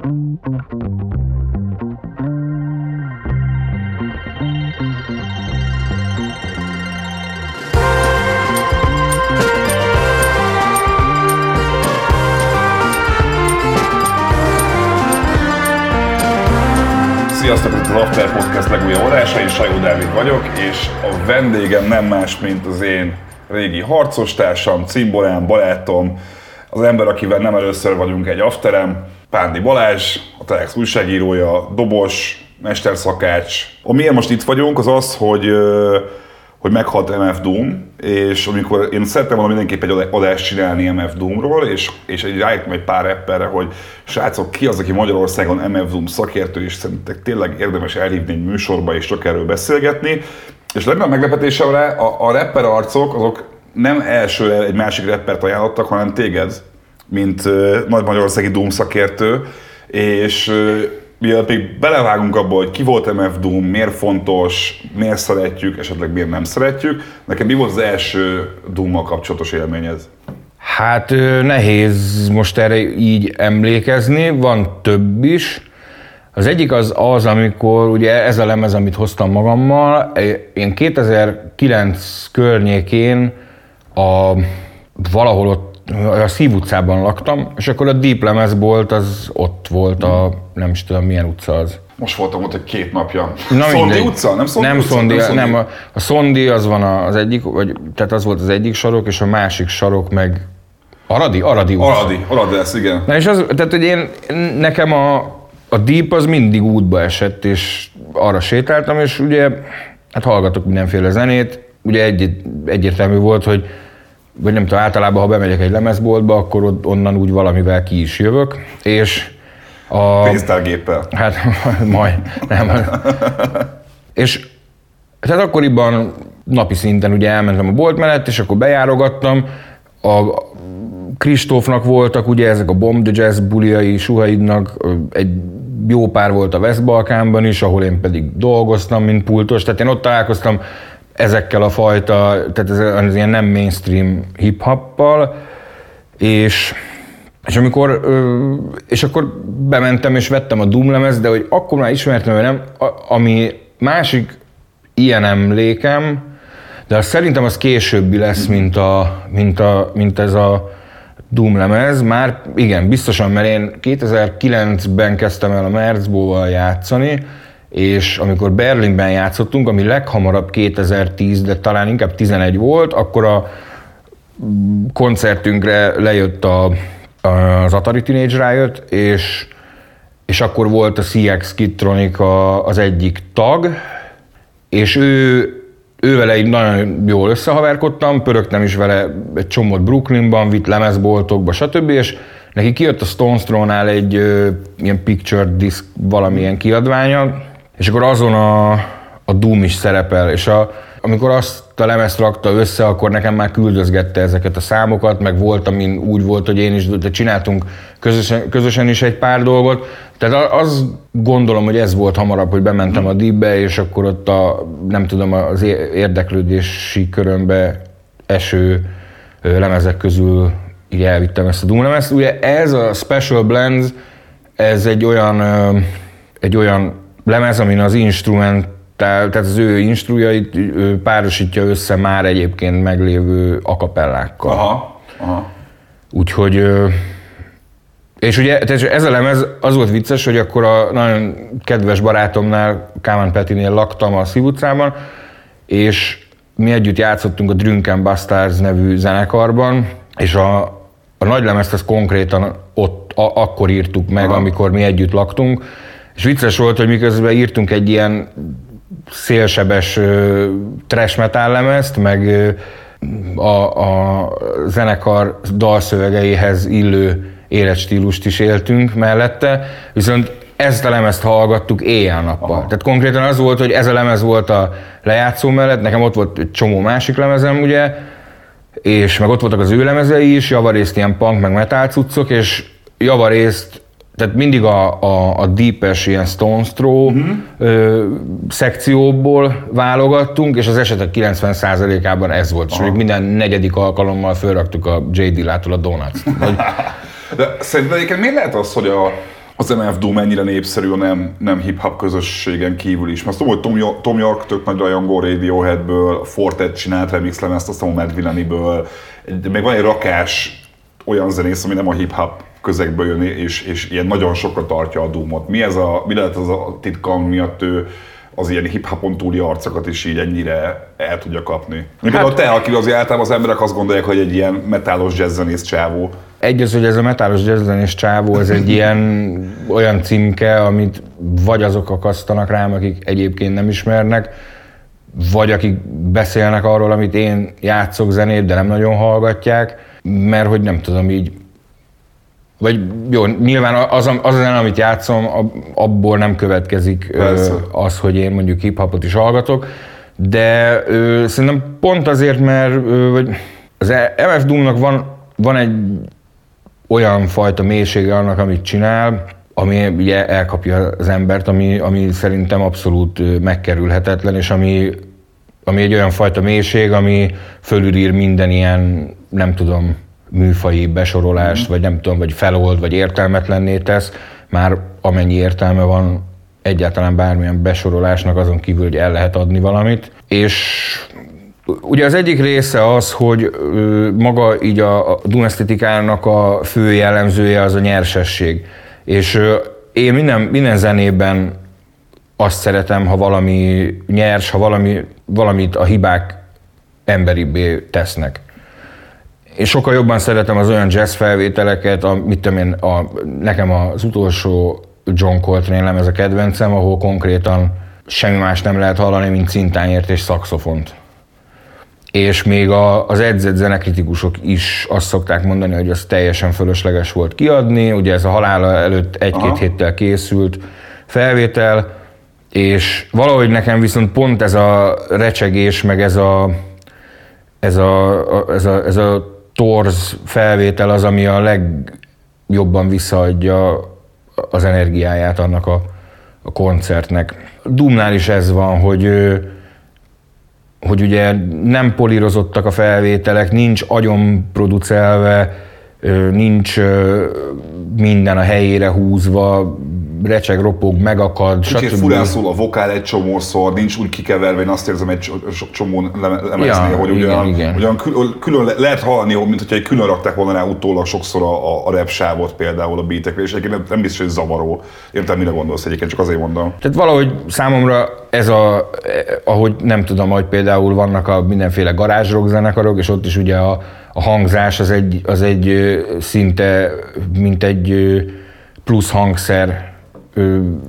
Sziasztok, ez az After Podcast legújabb adása, én Sajó Dávid vagyok, és a vendégem nem más, mint az én régi harcostársam, cimborám, barátom, az ember, akivel nem először vagyunk egy afterem, Pándi Balázs, a Telex újságírója, dobos, mesterszakács. Amiért most itt vagyunk, az az, hogy hogy meghalt MF Doom, és amikor én szerettem volna mindenképp egy adást csinálni MF Doomról, és, és egy rájöttem egy pár rapperre, hogy srácok, ki az, aki Magyarországon MF Doom szakértő, és szerintem tényleg érdemes elhívni egy műsorba, és csak erről beszélgetni. És legnagyobb meglepetésemre a, a rapper arcok, azok nem első egy másik rappert ajánlottak, hanem téged, mint nagy magyarországi Doom szakértő, és mielőtt még belevágunk abba, hogy ki volt MF Doom, miért fontos, miért szeretjük, esetleg miért nem szeretjük, nekem mi volt az első Doom-mal kapcsolatos élményed? Hát nehéz most erre így emlékezni, van több is. Az egyik az az, amikor ugye ez a lemez, amit hoztam magammal, én 2009 környékén a, valahol ott a Szív utcában laktam, és akkor a Deep lemez volt, az ott volt a, nem is tudom milyen utca az. Most voltam ott egy két napja. Na Szondi mindegy. utca? Nem Szondi nem utca? Szondi, nem, Szondi. nem a, a Szondi az van az egyik, vagy, tehát az volt az egyik sarok, és a másik sarok meg Aradi? Aradi utca. Aradi, Aradi lesz, igen. Na és az, tehát hogy én, nekem a, a Deep az mindig útba esett, és arra sétáltam, és ugye hát hallgatok mindenféle zenét, ugye egy, egyértelmű volt, hogy vagy nem tudom, általában ha bemegyek egy lemezboltba, akkor onnan úgy valamivel ki is jövök, és a... Pénztárgéppel. Hát majd, nem. és tehát akkoriban napi szinten ugye elmentem a bolt mellett, és akkor bejárogattam, a Kristófnak voltak ugye ezek a Bomb the Jazz buliai, Suhaidnak, egy jó pár volt a West Balkánban is, ahol én pedig dolgoztam, mint pultos, tehát én ott találkoztam ezekkel a fajta, tehát ez az ilyen nem mainstream hip-hoppal, és és amikor, és akkor bementem és vettem a Doom lemez, de hogy akkor már ismertem, hogy nem, ami másik ilyen emlékem, de az szerintem az későbbi lesz, mint, a, mint, a, mint ez a Doom lemez. Már igen, biztosan, mert én 2009-ben kezdtem el a Merzbóval játszani, és amikor Berlinben játszottunk, ami leghamarabb 2010, de talán inkább 11 volt, akkor a koncertünkre lejött a, az Atari Teenage Riot, és, és akkor volt a CX Kidtronic az egyik tag, és ő, ő vele így nagyon jól összehaverkodtam, pörögtem is vele egy csomót Brooklynban, vitt lemezboltokba, stb. És neki kijött a Stones Throw-nál egy ö, ilyen picture disc valamilyen kiadványa, és akkor azon a, a Doom is szerepel, és a, amikor azt a lemezt rakta össze, akkor nekem már küldözgette ezeket a számokat, meg volt, amin úgy volt, hogy én is, de csináltunk közösen, közösen is egy pár dolgot. Tehát azt gondolom, hogy ez volt hamarabb, hogy bementem a Deepbe, és akkor ott a, nem tudom, az érdeklődési körömbe eső lemezek közül így elvittem ezt a Doom lemezt. Ugye ez a Special Blends, ez egy olyan, egy olyan lemez, amin az instrument tehát az ő instrujait ő párosítja össze már egyébként meglévő akapellákkal. Aha, aha. Úgyhogy, és ugye ez a lemez az volt vicces, hogy akkor a nagyon kedves barátomnál, Kámán Petinél laktam a Szív utcában, és mi együtt játszottunk a Drunken Bastards nevű zenekarban, és a, a nagy lemezt ezt konkrétan ott a, akkor írtuk meg, Aha. amikor mi együtt laktunk, és vicces volt, hogy miközben írtunk egy ilyen szélsebes uh, trash metal lemezt, meg a, a zenekar dalszövegeihez illő életstílust is éltünk mellette, viszont ezt a lemezt hallgattuk éjjel-nappal. Aha. Tehát konkrétan az volt, hogy ez a lemez volt a lejátszó mellett, nekem ott volt egy csomó másik lemezem, ugye, és meg ott voltak az ő lemezei is, javarészt ilyen punk, meg metal cuccok, és javarészt tehát mindig a, a, a deepes ilyen Stones Throw uh-huh. ö, szekcióból válogattunk, és az esetek 90%-ában ez volt. És minden negyedik alkalommal fölraktuk a J. Dillától a Donuts. De szerintem egyébként miért lehet az, hogy a, az MF Doom mennyire népszerű a nem, nem hip-hop közösségen kívül is. Mert tudom, hogy Tom, Tom York tök nagy rajongó Radioheadből, Fortet csinált remix lemezt, azt tudom, Mad Villani-ből, még van egy rakás olyan zenész, ami nem a hip-hop közegből jön, és, és ilyen nagyon sokra tartja a Doomot. Mi, ez a, mi lehet az a titka, miatt ő az ilyen hip-hopon túli arcokat is így ennyire el tudja kapni. Hát, például te, aki az általában az emberek azt gondolják, hogy egy ilyen metálos jazzzenész csávó. Egy az, hogy ez a metálos jazzzenész csávó, ez egy ilyen olyan címke, amit vagy azok akasztanak rám, akik egyébként nem ismernek, vagy akik beszélnek arról, amit én játszok zenét, de nem nagyon hallgatják, mert hogy nem tudom, így vagy jó, nyilván az, az, az amit játszom, abból nem következik Persze. az, hogy én mondjuk hip-hopot is hallgatok, de ö, szerintem pont azért, mert ö, vagy az MF Doom-nak van, van egy olyan fajta mélysége annak, amit csinál, ami ugye elkapja az embert, ami, ami szerintem abszolút megkerülhetetlen, és ami, ami egy olyan fajta mélység, ami fölülír minden ilyen, nem tudom, műfai besorolást, mm. vagy nem tudom, vagy felold, vagy értelmetlenné tesz, már amennyi értelme van egyáltalán bármilyen besorolásnak, azon kívül, hogy el lehet adni valamit. És ugye az egyik része az, hogy maga így a, Dunesztetikának a fő jellemzője az a nyersesség. És én minden, minden zenében azt szeretem, ha valami nyers, ha valami, valamit a hibák emberibbé tesznek. Én sokkal jobban szeretem az olyan jazz felvételeket, a, mit tudom én, a, nekem az utolsó John Coltrane lemez a kedvencem, ahol konkrétan semmi más nem lehet hallani, mint cintányért és szakszofont. És még a, az edzett zenekritikusok is azt szokták mondani, hogy az teljesen fölösleges volt kiadni, ugye ez a halála előtt egy-két héttel készült felvétel, és valahogy nekem viszont pont ez a recsegés, meg ez a, ez a, ez a, ez a torz felvétel az, ami a legjobban visszaadja az energiáját annak a, a koncertnek. Dumnál is ez van, hogy hogy ugye nem polírozottak a felvételek, nincs agyon producelve, nincs minden a helyére húzva, recseg, ropog, megakad, stb. Kicsit furán szól a vokál egy csomószor, nincs úgy kikeverve, én azt érzem egy csomó lemeznél, ja, hogy igen, ugyan, igen. ugyan külön, külön, lehet hallani, mint hogyha egy külön rakták volna rá utólag sokszor a, a rap sávot például a beatekre, és egyébként nem, nem biztos, hogy zavaró. Értem, mire gondolsz egyébként, csak azért mondom. Tehát valahogy számomra ez a, ahogy nem tudom, hogy például vannak a mindenféle garázsrock zenekarok, és ott is ugye a, a hangzás az egy, az egy szinte, mint egy plusz hangszer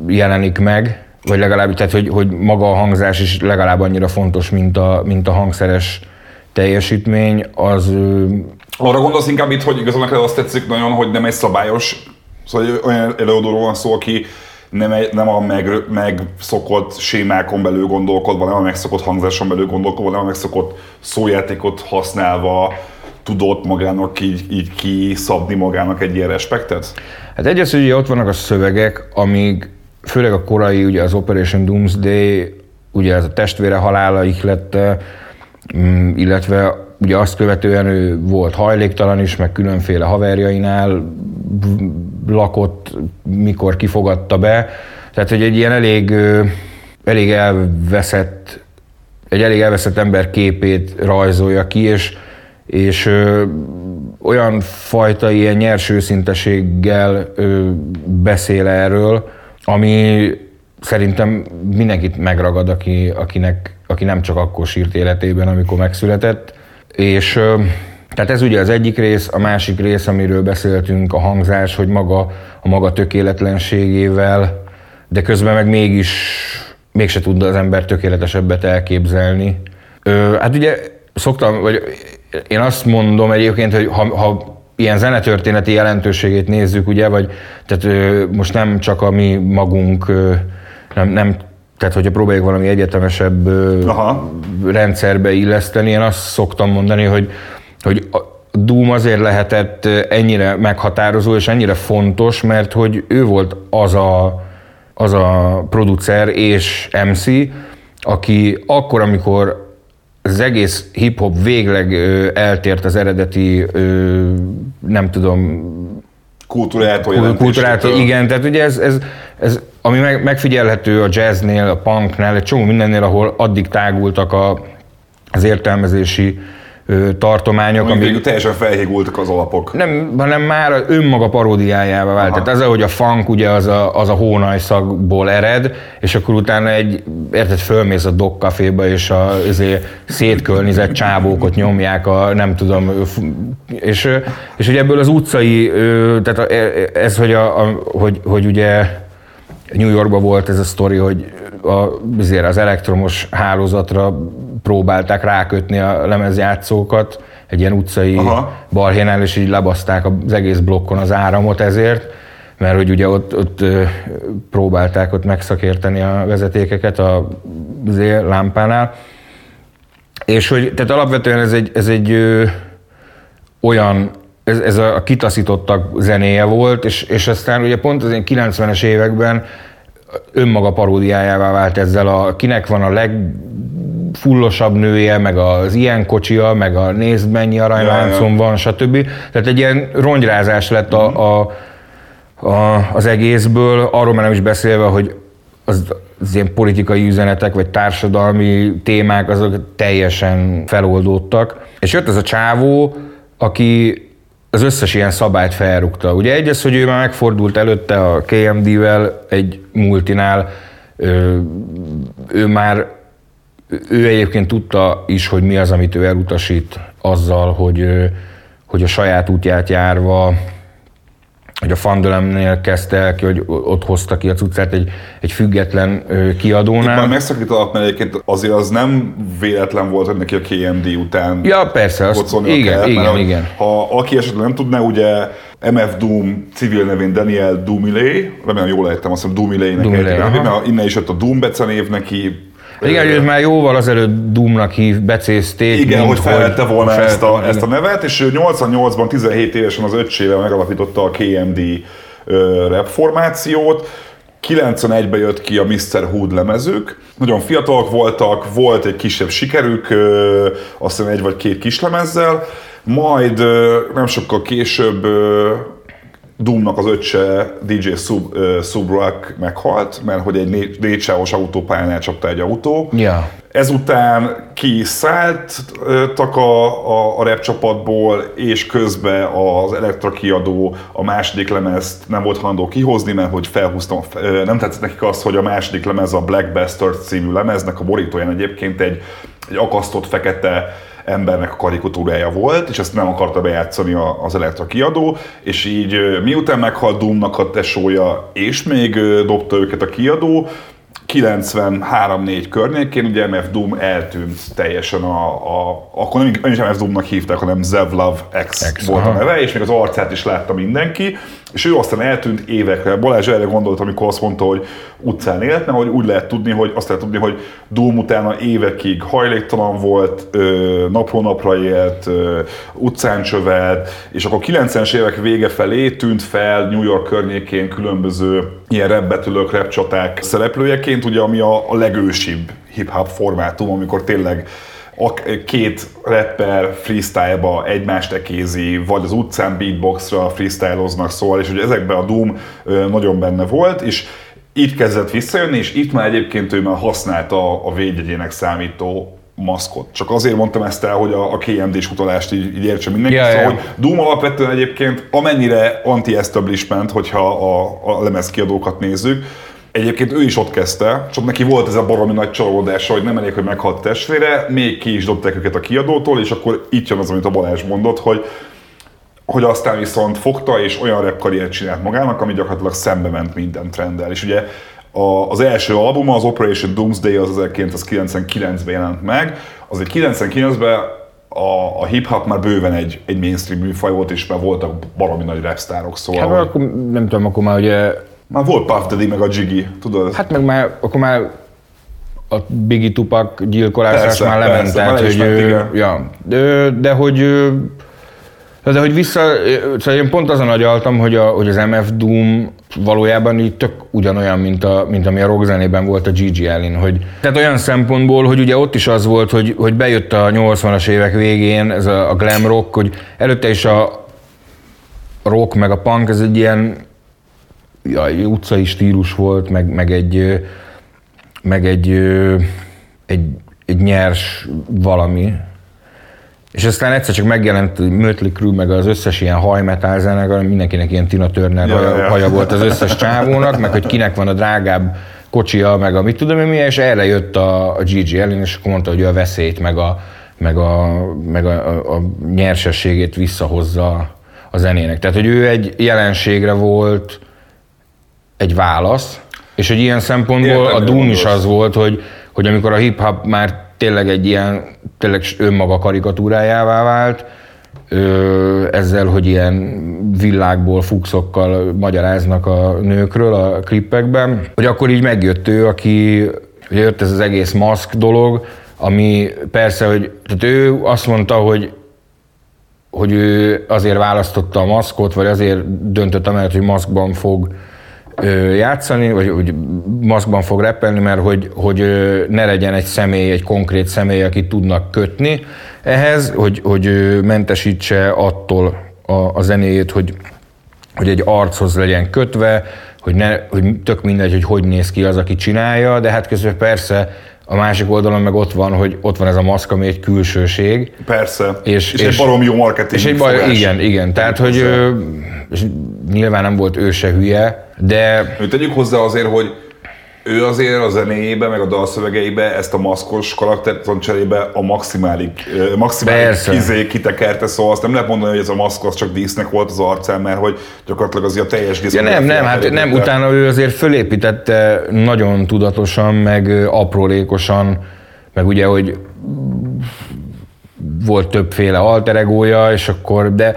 jelenik meg, vagy legalább, tehát hogy, hogy maga a hangzás is legalább annyira fontos, mint a, mint a hangszeres teljesítmény, az... Arra gondolsz inkább itt, hogy igazából azt tetszik nagyon, hogy nem egy szabályos, szóval olyan előadóról van szó, aki nem, egy, nem a meg, megszokott sémákon belül gondolkodva, nem a megszokott hangzáson belül gondolkodva, nem a megszokott szójátékot használva tudott magának így, így kiszabni magának egy ilyen respektet? Hát egyrészt ugye ott vannak a szövegek, amíg főleg a korai, ugye az Operation Doomsday, ugye ez a testvére halála ihlette, mm, illetve ugye azt követően ő volt hajléktalan is, meg különféle haverjainál lakott, mikor kifogadta be. Tehát, hogy egy ilyen elég, elég elveszett, egy elég elveszett ember képét rajzolja ki, és és ö, olyan fajta ilyen nyers őszinteséggel ö, beszél erről, ami szerintem mindenkit megragad, aki, akinek, aki nem csak akkor sírt életében, amikor megszületett. És ö, tehát ez ugye az egyik rész, a másik rész, amiről beszéltünk, a hangzás, hogy maga a maga tökéletlenségével, de közben meg mégis mégse tudna az ember tökéletesebbet elképzelni. Ö, hát ugye szoktam, vagy én azt mondom egyébként, hogy ha, ha ilyen zenetörténeti jelentőségét nézzük, ugye, vagy tehát most nem csak a mi magunk, nem, nem tehát hogyha próbáljuk valami egyetemesebb Aha. rendszerbe illeszteni, én azt szoktam mondani, hogy, hogy a Doom azért lehetett ennyire meghatározó és ennyire fontos, mert hogy ő volt az a, az a producer és MC, aki akkor, amikor az egész hip-hop végleg ö, eltért az eredeti, ö, nem tudom, kultúrától, igen, tehát ugye ez, ez, ez ami meg, megfigyelhető a jazznél, a punknál, egy csomó mindennél, ahol addig tágultak a, az értelmezési tartományok, Amíg amik teljesen felhígultak az alapok. nem, hanem már önmaga paródiájává vált. Tehát az, hogy a funk ugye az a, az a hónaj szagból ered, és akkor utána egy, érted, fölmész a Dog Caféba, és a azért szétkölnizett csábókot nyomják a, nem tudom, és, és ugye ebből az utcai, tehát a- ez, hogy, a, a, hogy, hogy ugye New Yorkban volt ez a sztori, hogy a, azért az elektromos hálózatra próbálták rákötni a lemezjátszókat egy ilyen utcai Aha. balhénál, és így lebaszták az egész blokkon az áramot ezért, mert hogy ugye ott, ott próbálták ott megszakérteni a vezetékeket a lámpánál. És hogy, tehát alapvetően ez egy, ez egy ö, olyan, ez, ez a kitaszítottak zenéje volt, és, és aztán ugye pont az ilyen 90-es években önmaga paródiájává vált ezzel a kinek van a legfullosabb nője, meg az ilyen kocsia, meg a nézd mennyi aranyláncom van, stb. Tehát egy ilyen rongyrázás lett a, a, a, az egészből, arról már nem is beszélve, hogy az, az ilyen politikai üzenetek, vagy társadalmi témák, azok teljesen feloldódtak. És jött ez a csávó, aki az összes ilyen szabályt felrúgta. Ugye egy az, hogy ő már megfordult előtte a KMD-vel egy multinál, ő, ő már ő egyébként tudta is, hogy mi az, amit ő elutasít azzal, hogy, hogy a saját útját járva, hogy a Fandelemnél kezdte el ki, hogy ott hozta ki a cuccát egy, egy független ö, Már kiadónál. megszakítanak, mert egyébként azért az nem véletlen volt, hogy neki a KMD után Ja, persze, azt, igen, kellett, igen, mert igen. Ha aki esetleg nem tudná, ugye MF Doom civil nevén Daniel Dumilé, remélem jól ejtem, azt hiszem Dumilének Dumilé, aha. mert innen is jött a Doom becenév neki. Igen, hogy őt már jóval azelőtt Doomnak hív, becézték. Igen, hogy felvette volna fel- ezt, a, ezt a nevet, és ő 88-ban 17 évesen az öccsével megalapította a KMD ö, rap formációt. 91-ben jött ki a Mr. Hood lemezük. Nagyon fiatalok voltak, volt egy kisebb sikerük, azt hiszem egy vagy két kislemezzel, majd nem sokkal később Doomnak az öccse DJ Sub, uh, Subrock meghalt, mert hogy egy négy, négysávos autópályán elcsapta egy autó. Ja. Ezután kiszálltak a, a, a rap csapatból, és közben az Elektra kiadó a második lemezt nem volt hajlandó kihozni, mert hogy felhúztam, nem tetszett nekik az, hogy a második lemez a Black Bastard című lemeznek a borítóján egyébként egy, egy akasztott fekete embernek a karikatúrája volt, és ezt nem akarta bejátszani az Elektra kiadó, és így miután meghalt Doomnak a tesója, és még dobta őket a kiadó, 93-4 környékén, ugye MF Doom eltűnt teljesen a, a akkor nem, nem is MF Doomnak hívták, hanem Zevlav X, X, volt aha. a neve, és még az arcát is látta mindenki, és ő aztán eltűnt évekre. Balázs erre gondolt, amikor azt mondta, hogy utcán élt, mert hogy úgy lehet tudni, hogy azt lehet tudni, hogy Doom utána évekig hajléktalan volt, napról napra élt, utcán csövelt, és akkor 90-es évek vége felé tűnt fel New York környékén különböző ilyen rebbetülők, repcsaták szereplőjeként, ugye ami a, a legősibb hip-hop formátum, amikor tényleg két rapper freestyle-ba egymást ekézi, vagy az utcán beatboxra freestyloznak, szóval, és ugye ezekben a Doom nagyon benne volt, és itt kezdett visszajönni, és itt már egyébként ő már használta a védjegyének számító maszkot. Csak azért mondtam ezt el, hogy a, a KMD-s utalást így, így értse mindenki. Ja, szóval, ja. hogy Doom alapvetően egyébként amennyire anti-establishment, hogyha a, a lemezkiadókat nézzük, Egyébként ő is ott kezdte, csak neki volt ez a baromi nagy csalódása, hogy nem elég, hogy meghalt testvére, még ki is dobták őket a kiadótól, és akkor itt jön az, amit a Balázs mondott, hogy hogy aztán viszont fogta és olyan rap karriert csinált magának, ami gyakorlatilag szembe ment minden trenddel. És ugye a, az első albuma, az Operation Doomsday az 1999-ben jelent meg, azért 99-ben a, a hip-hop már bőven egy, egy mainstream műfaj volt, és már voltak baromi nagy rapstárok, szóval... Hát hogy- akkor nem tudom, akkor már ugye, már volt Puff Daddy meg a Jiggy, tudod? hát meg már, akkor már a Biggie Tupac gyilkolásás Persze, már lement, persze, tehát hogy, ment, igen. ja, de, de hogy de hogy vissza, szóval én pont azon agyaltam, hogy, a, hogy az MF Doom valójában így tök ugyanolyan, mint, a, mint ami a rockzenében volt a Gigi Allen, hogy tehát olyan szempontból, hogy ugye ott is az volt, hogy, hogy bejött a 80-as évek végén ez a, a glam rock, hogy előtte is a, rock meg a punk, ez egy ilyen ja, utcai stílus volt, meg, meg egy, meg egy, egy, egy nyers valami. És aztán egyszer csak megjelent Mötley Crüe, meg az összes ilyen hajmetál zenekar, mindenkinek ilyen Tina Turner ja, haja, ja. haja, volt az összes csávónak, meg hogy kinek van a drágább kocsia, meg a mit tudom én milyen, és erre jött a, a Gigi Ellen, és akkor mondta, hogy a veszélyt, meg a, meg a, meg a, a, a nyersességét visszahozza a zenének. Tehát, hogy ő egy jelenségre volt egy válasz, és hogy ilyen szempontból Értem, a Doom is az volt, hogy, hogy amikor a hip-hop már tényleg egy ilyen, tényleg önmaga karikatúrájává vált, ezzel, hogy ilyen villákból, fuxokkal magyaráznak a nőkről a klippekben, hogy akkor így megjött ő, aki, hogy jött ez az egész maszk dolog, ami persze, hogy tehát ő azt mondta, hogy hogy ő azért választotta a maszkot, vagy azért döntött amellett, hogy maszkban fog játszani, vagy hogy maszkban fog repelni, mert hogy, hogy ne legyen egy személy, egy konkrét személy, akit tudnak kötni ehhez, hogy, hogy mentesítse attól a, a zenéjét, hogy, hogy egy archoz legyen kötve, hogy, ne, hogy tök mindegy, hogy hogy néz ki az, aki csinálja, de hát közben persze a másik oldalon meg ott van, hogy ott van ez a maszk, ami egy külsőség. Persze. És, és, és egy barom jó marketing és egy baj, Igen, igen. Tehát, hogy és nyilván nem volt ő se hülye, de... Tegyük hozzá azért, hogy ő azért a zenéjébe, meg a dalszövegeibe ezt a maszkos karaktert cserébe a maximálig, maximálig kizé kitekerte, szóval azt nem lehet mondani, hogy ez a maszk az csak dísznek volt az arcán, mert hogy gyakorlatilag az a teljes dísz. Ja, nem, nem, hát nem, utána ő azért fölépítette nagyon tudatosan, meg aprólékosan, meg ugye, hogy volt többféle alteregója, és akkor, de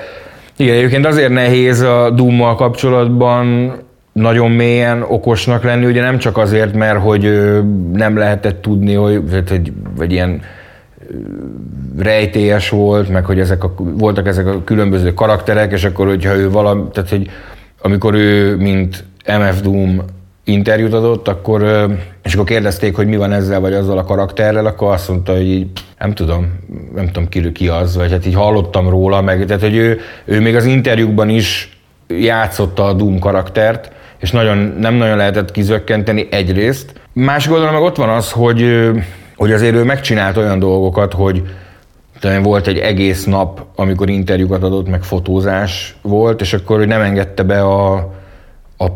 igen, egyébként azért nehéz a Doom-mal kapcsolatban nagyon mélyen okosnak lenni, ugye nem csak azért, mert hogy nem lehetett tudni, hogy, vagy, vagy ilyen rejtélyes volt, meg hogy ezek a, voltak ezek a különböző karakterek, és akkor, hogyha ő valami, tehát hogy amikor ő, mint MF Doom interjút adott, akkor, és akkor kérdezték, hogy mi van ezzel vagy azzal a karakterrel, akkor azt mondta, hogy így, nem tudom, nem tudom ki, ki az, vagy hát így hallottam róla, meg tehát, hogy ő, ő még az interjúkban is játszotta a Doom karaktert, és nagyon, nem nagyon lehetett kizökkenteni egyrészt. Másik oldalon meg ott van az, hogy, hogy azért ő megcsinált olyan dolgokat, hogy volt egy egész nap, amikor interjúkat adott, meg fotózás volt, és akkor hogy nem engedte be a, a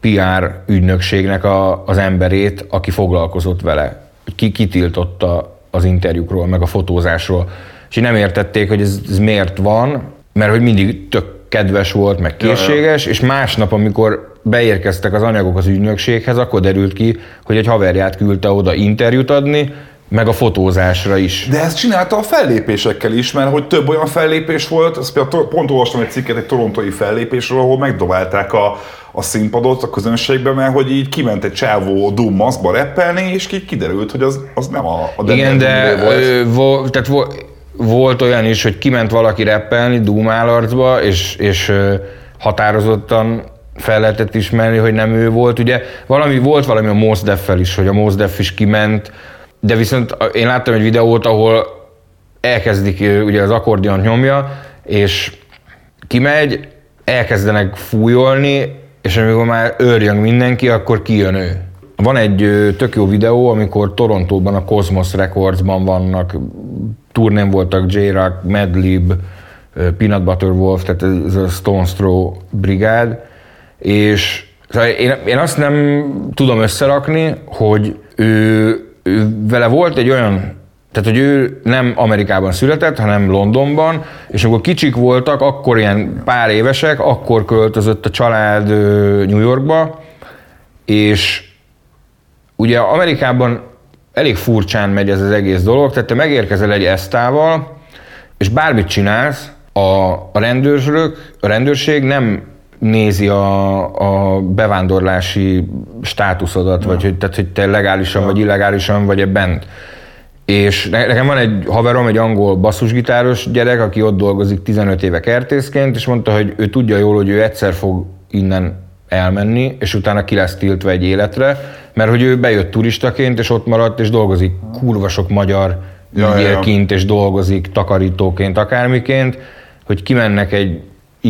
PR ügynökségnek a, az emberét, aki foglalkozott vele. Ki kitiltotta az interjúkról, meg a fotózásról. És nem értették, hogy ez, ez miért van, mert hogy mindig tök kedves volt, meg készséges, ja, ja. és másnap, amikor beérkeztek az anyagok az ügynökséghez, akkor derült ki, hogy egy haverját küldte oda interjút adni, meg a fotózásra is. De ezt csinálta a fellépésekkel is, mert hogy több olyan fellépés volt, azt például pont olvastam egy cikket egy torontói fellépésről, ahol megdobálták a, a színpadot a közönségbe, mert hogy így kiment egy csávó Doom maszkba reppelni, és így kiderült, hogy az, az nem a, a Igen, de volt. Vo, tehát vo, volt olyan is, hogy kiment valaki reppelni Doom állarcba, és, és határozottan fel lehetett ismerni, hogy nem ő volt. Ugye valami, volt valami a Mos Def-fel is, hogy a Mos Def is kiment, de viszont én láttam egy videót, ahol elkezdik, ugye az akkordion nyomja, és kimegy, elkezdenek fújolni, és amikor már őrjön mindenki, akkor kijön ő. Van egy tök jó videó, amikor Torontóban a Cosmos Recordsban vannak, turnén voltak J-Rock, Madlib, Peanut Butter Wolf, tehát ez a Stones Throw brigád, és szóval én, én azt nem tudom összerakni, hogy ő, ő vele volt egy olyan tehát, hogy ő nem Amerikában született, hanem Londonban, és amikor kicsik voltak, akkor ilyen pár évesek, akkor költözött a család New Yorkba, és ugye Amerikában elég furcsán megy ez az egész dolog, tehát te megérkezel egy esztával, és bármit csinálsz, a, a rendőrök, a rendőrség nem nézi a, a bevándorlási státuszodat, ja. vagy hogy, tehát, hogy te legálisan ja. vagy illegálisan vagy-e bent. És nekem van egy haverom, egy angol basszusgitáros gyerek, aki ott dolgozik 15 éve kertészként, és mondta, hogy ő tudja jól, hogy ő egyszer fog innen elmenni, és utána ki lesz tiltva egy életre, mert hogy ő bejött turistaként, és ott maradt, és dolgozik kurva sok magyar ja, ügyélként, ja. és dolgozik takarítóként, akármiként, hogy kimennek egy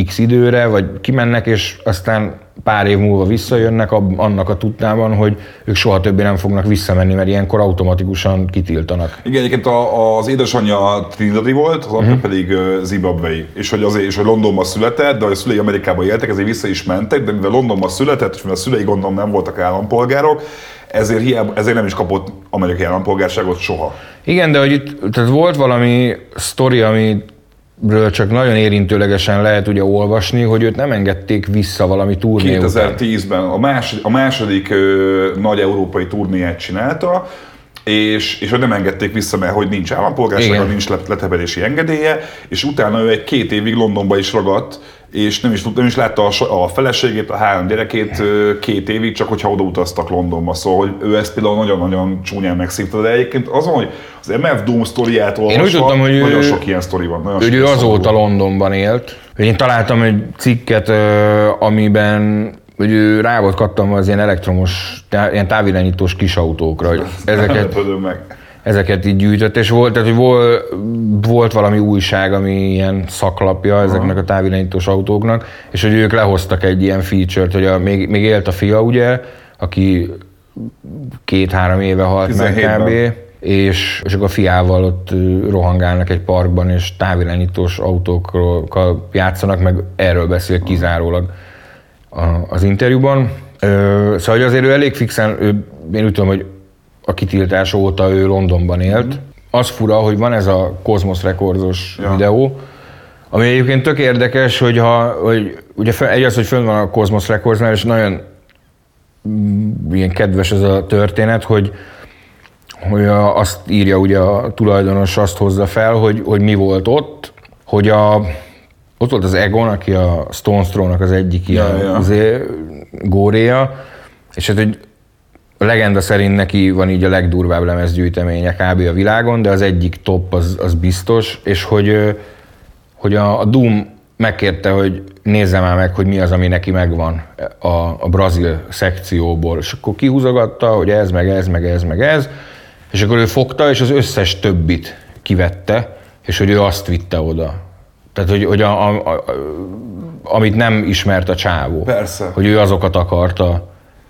x időre, vagy kimennek, és aztán pár év múlva visszajönnek annak a tudtában, hogy ők soha többé nem fognak visszamenni, mert ilyenkor automatikusan kitiltanak. Igen, egyébként a, az édesanyja Trinidadi volt, az uh-huh. pedig Zimbabwei, és hogy, azért, és hogy Londonban született, de a szülei Amerikában éltek, ezért vissza is mentek, de mivel Londonban született, és mivel a szülei gondolom nem voltak állampolgárok, ezért, hiába, ezért nem is kapott amerikai állampolgárságot soha. Igen, de hogy itt tehát volt valami sztori, ami ről csak nagyon érintőlegesen lehet ugye olvasni, hogy őt nem engedték vissza valami turné 2010-ben a második, a második ö, nagy európai turnéját csinálta, és, és hogy nem engedték vissza, mert hogy nincs állampolgársága, nincs letepelési engedélye, és utána ő egy két évig Londonba is ragadt, és nem is, nem is látta a, a feleségét, a három gyerekét két évig, csak hogyha odautaztak Londonba. Szóval hogy ő ezt például nagyon-nagyon csúnyán megszívta, de egyébként azon, hogy az MF Doom sztoriát olvasva, Én úgy tudtam, hogy nagyon ő, sok ilyen sztori van. Nagyon hogy ő azóta Londonban élt. Én találtam egy cikket, amiben hogy ő rá volt kattam az ilyen elektromos, ilyen távirányítós kis autókra, hogy ezeket, meg ezeket így gyűjtött, és volt, tehát, hogy volt, volt valami újság, ami ilyen szaklapja ezeknek a távirányítós autóknak, és hogy ők lehoztak egy ilyen feature-t, hogy a, még, még élt a fia, ugye, aki két-három éve halt meg kb. És, és akkor a fiával ott rohangálnak egy parkban, és távirányítós autókkal játszanak, meg erről beszél kizárólag az interjúban. Szóval hogy azért ő elég fixen, ő, én úgy tudom, hogy a kitiltás óta ő Londonban élt. Mm-hmm. Az fura, hogy van ez a Cosmos Recordsos ja. videó, ami egyébként tök érdekes, hogy, ha, hogy ugye egy az, hogy fönn van a Cosmos Recordsnál, és nagyon ilyen kedves ez a történet, hogy, hogy a, azt írja ugye a tulajdonos, azt hozza fel, hogy, hogy mi volt ott, hogy a, ott volt az Egon, aki a Stones Throw-nak az egyik ja, ilyen ja. Azért, góréja, és hát hogy a legenda szerint neki van így a legdurvább lemezgyűjteménye kb. a világon, de az egyik top az, az biztos, és hogy, hogy a, a Doom megkérte, hogy nézze már meg, hogy mi az, ami neki megvan a, a brazil szekcióból. És akkor kihúzogatta, hogy ez, meg ez, meg ez, meg ez, és akkor ő fogta, és az összes többit kivette, és hogy ő azt vitte oda. Tehát, hogy, hogy a, a, a, amit nem ismert a csávó. Persze. Hogy ő azokat akarta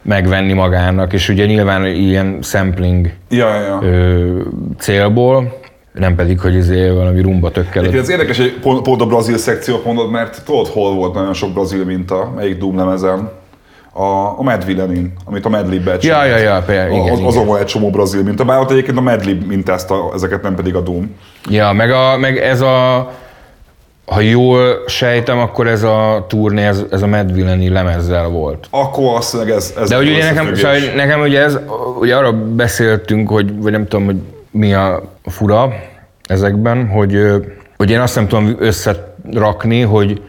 megvenni magának, és ugye nyilván ilyen sampling ja, ja. Ö, célból, nem pedig, hogy izé valami rumba tökkel. Egyébként ez érdekes, hogy pont, pont a brazil szekciót mondod, mert tudod, hol volt nagyon sok brazil minta, melyik Doom lemezen? A, a Mad Villain, amit a Madlib Ja, ja, ja, például, igen, az, azon volt egy csomó brazil minta, bár ott egyébként a Madlib mintázta ezeket, nem pedig a Doom. Ja, meg, a, meg ez a ha jól sejtem, akkor ez a turné, ez, ez a Mad Villainy lemezzel volt. Akkor azt mondja, ez, ez De ugye nekem, szóval, nekem ugye ez, ugye arra beszéltünk, hogy, vagy nem tudom, hogy mi a fura ezekben, hogy, hogy én azt nem tudom összerakni, hogy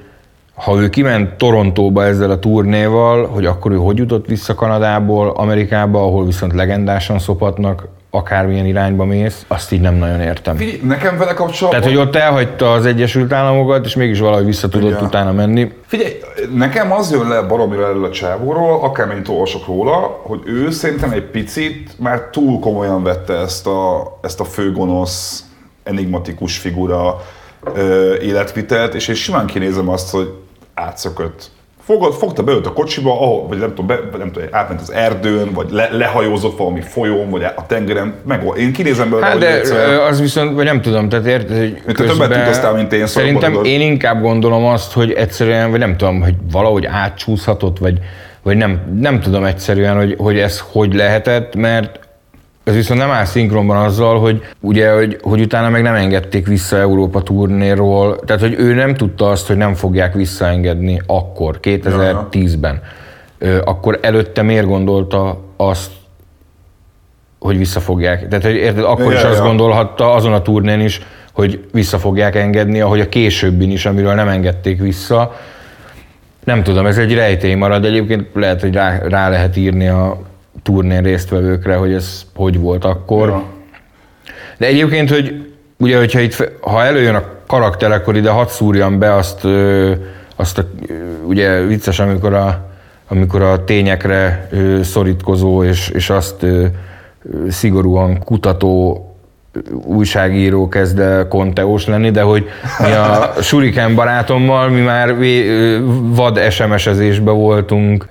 ha ő kiment Torontóba ezzel a turnéval, hogy akkor ő hogy jutott vissza Kanadából, Amerikába, ahol viszont legendásan szopatnak, akármilyen irányba mész, azt így nem nagyon értem. Figyelj, nekem vele kapcsolatban... Tehát, hogy ott elhagyta az Egyesült Államokat, és mégis valahogy vissza tudott Igen. utána menni. Figyelj, nekem az jön le baromira erről a csávóról, akármennyit olvasok róla, hogy ő szerintem egy picit már túl komolyan vette ezt a, ezt a főgonosz, enigmatikus figura ö, életvitelt, és én simán kinézem azt, hogy átszökött fogad, fogta beült a kocsiba, ahol, vagy nem tudom, be, nem tudom, átment az erdőn, vagy le, lehajózott valami folyón, vagy a tengeren, meg én kinézem belőle, hát de egyszer. az viszont, vagy nem tudom, tehát érted, hogy közben, Te többet tudtál, mint én, szóval Szerintem szóval én inkább gondolom azt, hogy egyszerűen, vagy nem tudom, hogy valahogy átcsúszhatott, vagy, vagy nem, nem tudom egyszerűen, hogy, hogy ez hogy lehetett, mert ez viszont nem áll szinkronban azzal, hogy ugye, hogy, hogy utána meg nem engedték vissza Európa turnéról, tehát hogy ő nem tudta azt, hogy nem fogják visszaengedni akkor, 2010-ben. Akkor előtte miért gondolta azt, hogy vissza fogják. Tehát, hogy érted, akkor ja, is ja. azt gondolhatta azon a turnén is, hogy vissza fogják engedni, ahogy a későbbin is, amiről nem engedték vissza. Nem tudom, ez egy rejtély marad, egyébként lehet, hogy rá, rá lehet írni a turnén résztvevőkre, hogy ez hogy volt akkor. Ja. De egyébként, hogy ugye, hogyha itt, ha előjön a karakter, akkor ide hadd szúrjam be azt, azt a, ugye vicces, amikor a, amikor a tényekre szorítkozó és, és azt szigorúan kutató újságíró kezd el konteós lenni, de hogy mi a Shuriken barátommal, mi már vad SMS-ezésbe voltunk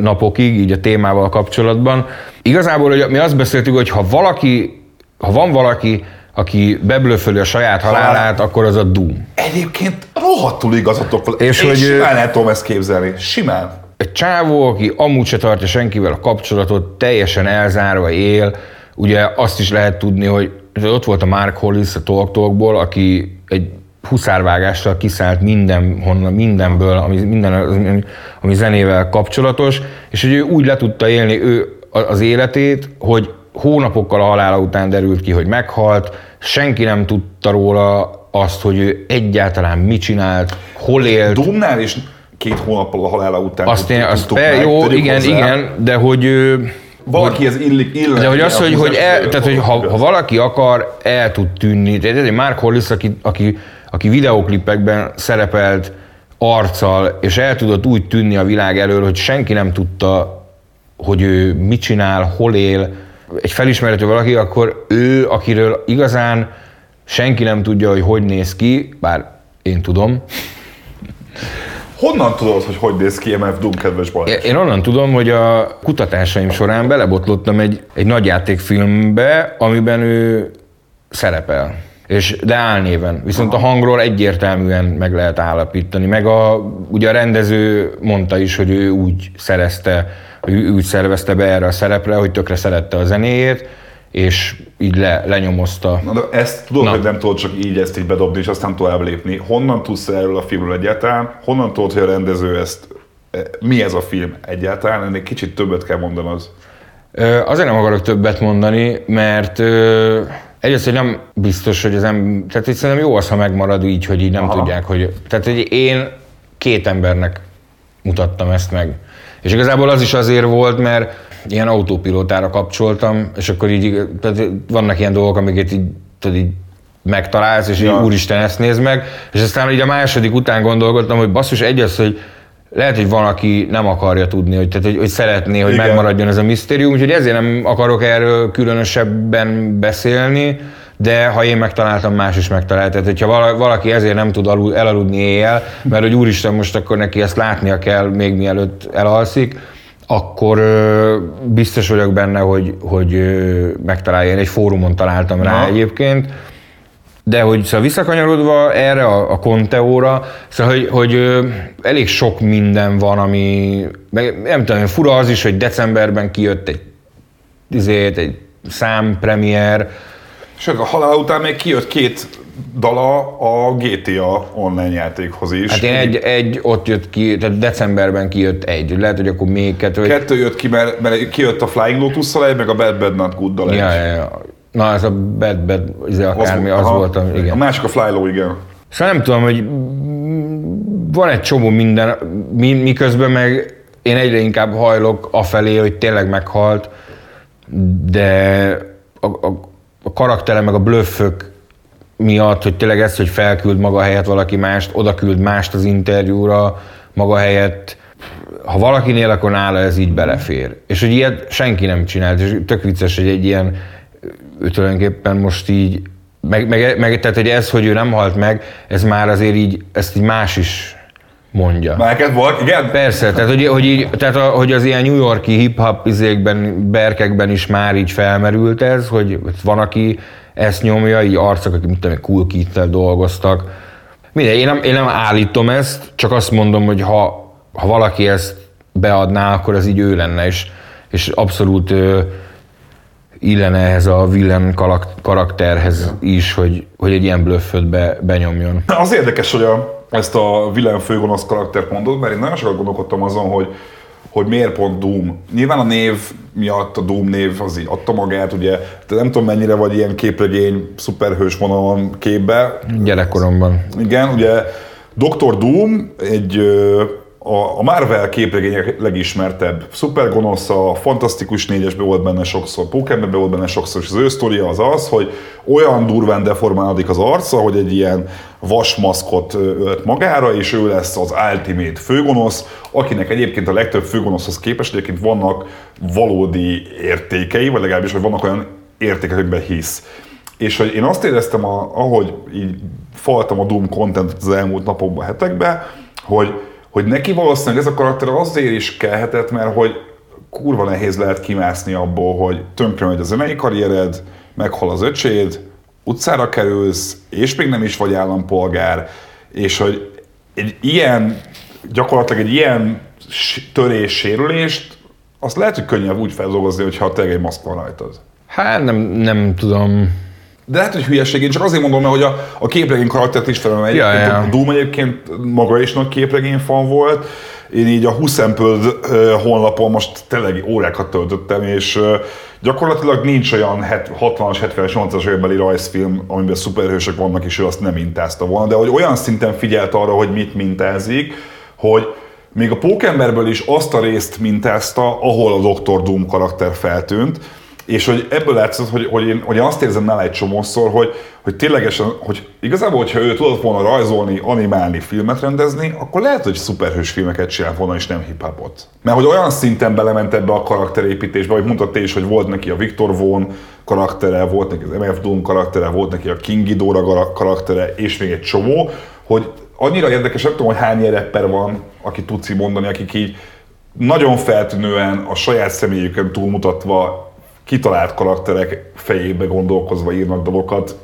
napokig, így a témával kapcsolatban. Igazából hogy mi azt beszéltük, hogy ha valaki, ha van valaki, aki beblöföli a saját halálát, Halál. akkor az a Doom. Egyébként rohadtul igazatok van. És, és hogy simán el tudom ezt képzelni. Simán. Egy csávó, aki amúgy se tartja senkivel a kapcsolatot, teljesen elzárva él, ugye azt is lehet tudni, hogy ott volt a Mark Hollis a Talk Talkból, aki egy huszárvágással kiszállt honnan, mindenből, ami, minden, ami zenével kapcsolatos, és hogy ő úgy le tudta élni ő az életét, hogy hónapokkal a halála után derült ki, hogy meghalt, senki nem tudta róla azt, hogy ő egyáltalán mit csinált, hol élt. Dumnál is két hónappal a halála után azt én, azt be, jó, igen, hozzá. igen, de hogy valaki ez illik, illik. De hogy az, hogy, hogy, el, tehát, hogy ha, ha, valaki akar, el tud tűnni. Tehát ez egy Mark Hollis, aki, aki, aki videoklipekben szerepelt arccal, és el tudott úgy tűnni a világ elől, hogy senki nem tudta, hogy ő mit csinál, hol él. Egy felismerhető valaki, akkor ő, akiről igazán senki nem tudja, hogy hogy néz ki, bár én tudom, Honnan tudod, hogy hogy néz ki MF Doom, kedves Balázs? Én onnan tudom, hogy a kutatásaim során belebotlottam egy, egy nagyjátékfilmbe, amiben ő szerepel. És, de álnéven. Viszont Aha. a hangról egyértelműen meg lehet állapítani. Meg a, ugye a rendező mondta is, hogy ő úgy szerezte, hogy úgy szervezte be erre a szerepre, hogy tökre szerette a zenéjét, és így le, lenyomozta. Na, de ezt tudod, Na. hogy nem tudod csak így ezt így bedobni, és aztán tovább lépni. Honnan tudsz erről a filmről egyáltalán? Honnan tudod, hogy a rendező ezt, e, mi ez a film egyáltalán? Ennél kicsit többet kell mondanod. Azért nem akarok többet mondani, mert egyrészt, hogy nem biztos, hogy ez nem, tehát hogy szerintem jó az, ha megmarad így, hogy így nem Aha. tudják, hogy, tehát hogy én két embernek mutattam ezt meg. És igazából az is azért volt, mert ilyen autópilótára kapcsoltam, és akkor így, tehát vannak ilyen dolgok, amiket így, tudod, így megtalálsz, és ja. így úristen ezt nézd meg, és aztán így a második után gondolkodtam, hogy basszus, egy az, hogy lehet, hogy van, aki nem akarja tudni, hogy, tehát, hogy, hogy szeretné, hogy Igen. megmaradjon ez a misztérium, úgyhogy ezért nem akarok erről különösebben beszélni, de ha én megtaláltam, más is megtalált. Tehát, hogyha valaki ezért nem tud elaludni éjjel, mert hogy úristen, most akkor neki ezt látnia kell még mielőtt elalszik, akkor biztos vagyok benne, hogy, hogy megtalálja. Én egy fórumon találtam rá Na. egyébként, de hogy szóval visszakanyarodva erre a, a Conteóra, szóval hogy, hogy elég sok minden van, ami, meg nem tudom, fura az is, hogy decemberben kijött egy, ezért, egy szám premier. Sőt, a halál után még kijött két dala a GTA online játékhoz is. Hát én egy, egy ott jött ki, tehát decemberben kijött egy, lehet, hogy akkor még kettő. Kettő jött ki, mert, mert kijött a Flying lotus egy, meg a Bad Bad Not good dal ja, ja, ja. Na, ez a Bad Bad, ez akármi, az, az volt, igen. A másik a Fly Low, igen. Szóval nem tudom, hogy van egy csomó minden, miközben meg én egyre inkább hajlok afelé, hogy tényleg meghalt, de a, a, a karaktere meg a blöffök miatt, hogy tényleg ez, hogy felküld maga helyett valaki mást, oda küld mást az interjúra maga helyett, ha valakinél, akkor nála ez így belefér. És hogy ilyet senki nem csinált, és tök vicces, hogy egy ilyen, ő tulajdonképpen most így, meg, meg, meg tehát hogy ez, hogy ő nem halt meg, ez már azért így, ezt így más is mondja. Már volt, igen? Persze, tehát hogy, hogy, így, tehát a, hogy az ilyen New Yorki hip-hop izékben, berkekben is már így felmerült ez, hogy van, aki ezt nyomja, így arcok, akik mit tudom, cool kit dolgoztak. Mindegy, én nem, én nem állítom ezt, csak azt mondom, hogy ha, ha valaki ezt beadná, akkor az így ő lenne, és, és abszolút ö, illene ehhez a villain karakterhez is, hogy, hogy egy ilyen blöfföt be, benyomjon. Az érdekes, hogy a, ezt a villain főgonosz karaktert mondod, mert én nagyon sokat gondolkodtam azon, hogy hogy miért pont Doom. Nyilván a név miatt, a Doom név az így adta magát, ugye, de nem tudom mennyire vagy ilyen képregény, szuperhős vonalon képbe. Gyerekkoromban. Igen, ugye Dr. Doom egy a, a Marvel képregények legismertebb szupergonosza, fantasztikus négyesbe volt benne sokszor, Pokémonbe volt benne sokszor, és az ő sztoria az az, hogy olyan durván deformálódik az arca, hogy egy ilyen vasmaszkot ölt magára, és ő lesz az ultimate főgonosz, akinek egyébként a legtöbb főgonoszhoz képest egyébként vannak valódi értékei, vagy legalábbis, hogy vannak olyan értékek, amiben hisz. És hogy én azt éreztem, a, ahogy így faltam a Doom contentet az elmúlt napokban, hetekben, hogy, hogy neki valószínűleg ez a karakter azért is kellhetett, mert hogy kurva nehéz lehet kimászni abból, hogy tönkre megy a zenei karriered, meghal az öcséd, utcára kerülsz, és még nem is vagy állampolgár, és hogy egy ilyen, gyakorlatilag egy ilyen törés, sérülést, azt lehet, hogy könnyebb úgy feldolgozni, hogyha tényleg egy maszk van rajtad. Hát nem, nem tudom. De lehet, hogy hülyeség, én csak azért mondom, mert hogy a, a képregény karaktert is felem, ja, ja. A Doom egyébként maga is nagy képregény fan volt, én így a Huszempöld honlapon most tényleg órákat töltöttem, és gyakorlatilag nincs olyan 60-as, 70-es, 80-as évbeli rajzfilm, amiben szuperhősök vannak, és ő azt nem mintázta volna, de hogy olyan szinten figyelt arra, hogy mit mintázik, hogy még a Pókemberből is azt a részt mintázta, ahol a Dr. Doom karakter feltűnt, és hogy ebből látszott, hogy, hogy, én, hogy én azt érzem nála egy csomószor, hogy, hogy ténylegesen, hogy igazából, hogyha ő tudott volna rajzolni, animálni, filmet rendezni, akkor lehet, hogy szuperhős filmeket csinál volna, és nem hip-hopot. Mert hogy olyan szinten belement ebbe a karakterépítésbe, hogy mutatta is, hogy volt neki a Viktor Von karaktere, volt neki az MF Doom karaktere, volt neki a King Ghidorah karaktere, és még egy csomó, hogy annyira érdekes, nem tudom, hogy hány rapper van, aki tudsz mondani, akik így nagyon feltűnően a saját személyükön túlmutatva kitalált karakterek fejébe gondolkozva írnak dalokat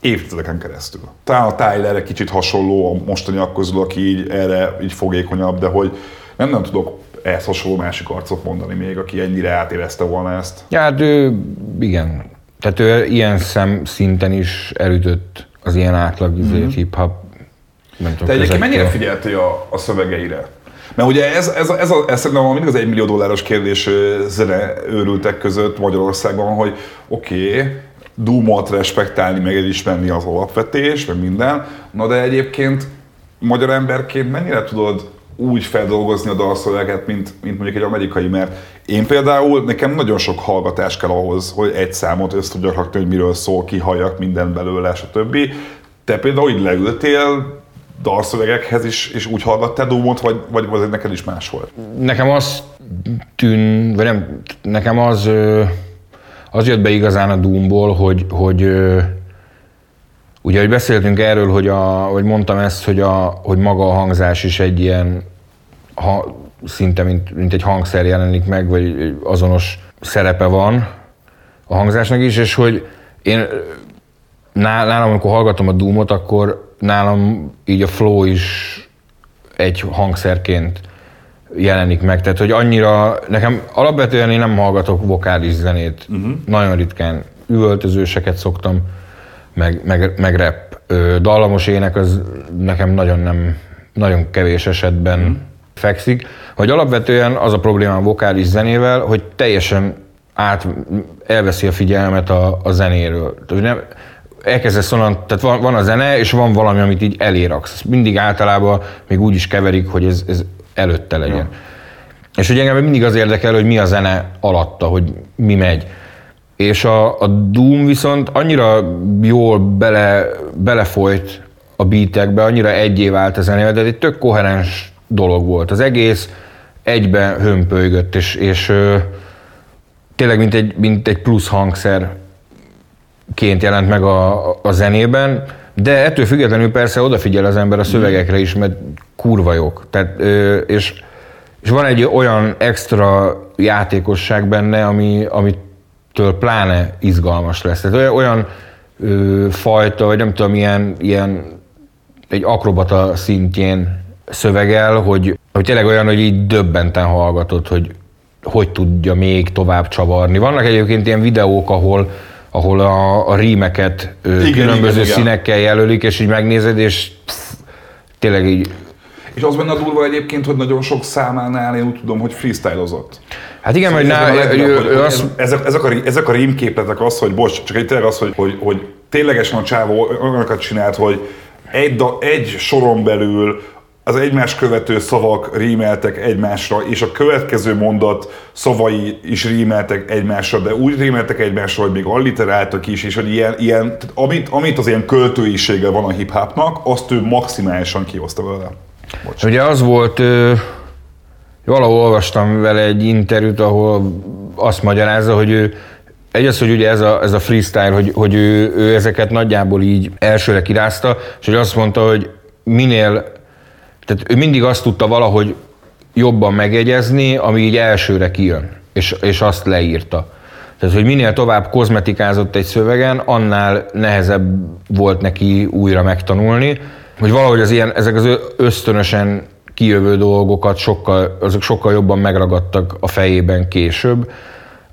évtizedeken keresztül. Talán a Tyler egy kicsit hasonló a mostani közül, aki így erre így fogékonyabb, de hogy nem, nem tudok ehhez hasonló másik arcot mondani még, aki ennyire átérezte volna ezt. Ja, hát ő, igen. Tehát ő ilyen szem szinten is elütött az ilyen átlag mm-hmm. hip-hop. Nem tudom, Te egyébként mennyire figyeltél a, a szövegeire? Mert ugye ez, ez, ez, a, ez szerintem mindig az egymillió dolláros kérdés zene őrültek között Magyarországon, hogy oké, okay, Doomot respektálni, meg elismerni az alapvetés, meg minden, na de egyébként magyar emberként mennyire tudod úgy feldolgozni a dalszöveget, mint, mint mondjuk egy amerikai, mert én például, nekem nagyon sok hallgatás kell ahhoz, hogy egy számot össze tudjak rakni, hogy miről szól, kihalljak minden belőle, stb. Te például így leültél, dalszövegekhez is, és úgy hallgattál Doomot, vagy, vagy, vagy neked is más volt? Nekem az tűn, vagy nem, nekem az, az jött be igazán a Doomból, hogy, hogy ugye, hogy beszéltünk erről, hogy, a, hogy mondtam ezt, hogy, a, hogy maga a hangzás is egy ilyen, ha, szinte mint, mint egy hangszer jelenik meg, vagy azonos szerepe van a hangzásnak is, és hogy én nálam, amikor hallgatom a Doomot, akkor nálam így a flow is egy hangszerként jelenik meg. Tehát, hogy annyira, nekem alapvetően én nem hallgatok vokális zenét. Uh-huh. Nagyon ritkán üvöltözőseket szoktam, meg, meg, meg rap. Dallamos ének az nekem nagyon nem, nagyon kevés esetben uh-huh. fekszik. Hogy alapvetően az a probléma a vokális zenével, hogy teljesen át elveszi a figyelmet a, a zenéről. Tehát nem, elkezdesz onnan, tehát van, van a zene, és van valami, amit így eléraksz. Mindig általában még úgy is keverik, hogy ez, ez előtte legyen. Ja. És hogy engem mindig az érdekel, hogy mi a zene alatta, hogy mi megy. És a, a Doom viszont annyira jól bele, belefolyt a beatekbe, annyira egyé vált a zenével, de egy tök koherens dolog volt. Az egész egybe hömpölygött, és, és ö, tényleg mint egy, mint egy plusz hangszer ként jelent meg a, a zenében, de ettől függetlenül persze odafigyel az ember a szövegekre is, mert kurva jók. Tehát, és, és van egy olyan extra játékosság benne, ami, amitől pláne izgalmas lesz. Tehát olyan, olyan ö, fajta, vagy nem tudom, ilyen, ilyen egy akrobata szintjén szövegel, hogy, hogy tényleg olyan, hogy így döbbenten hallgatod, hogy hogy tudja még tovább csavarni. Vannak egyébként ilyen videók, ahol ahol a, a rímeket igen, különböző igen, színekkel jelölik, és így megnézed, és pff, tényleg így... És az benne a durva egyébként, hogy nagyon sok számánál én úgy tudom, hogy freestylozott. Hát igen, szóval hogy, ná, ő, hogy, az... ezek, ezek, a, ezek a rímképletek az, hogy bocs, csak egy tényleg az, hogy, hogy, hogy ténylegesen a csávó olyanokat csinált, hogy egy, da, egy soron belül az egymás követő szavak rímeltek egymásra, és a következő mondat szavai is rímeltek egymásra, de úgy rímeltek egymásra, hogy még alliteráltak is, és hogy ilyen, ilyen amit, amit az ilyen költőisége van a hip-hopnak, azt ő maximálisan kihozta vele. Bocs. Ugye az volt, valahol olvastam vele egy interjút, ahol azt magyarázza, hogy ő egy az, hogy ugye ez a, ez a freestyle, hogy, hogy ő, ő ezeket nagyjából így elsőre kirázta, és hogy azt mondta, hogy minél, tehát ő mindig azt tudta valahogy jobban megjegyezni, ami így elsőre kijön, és, és azt leírta. Tehát, hogy minél tovább kozmetikázott egy szövegen, annál nehezebb volt neki újra megtanulni, hogy valahogy az ilyen, ezek az ösztönösen kijövő dolgokat sokkal, azok sokkal jobban megragadtak a fejében később.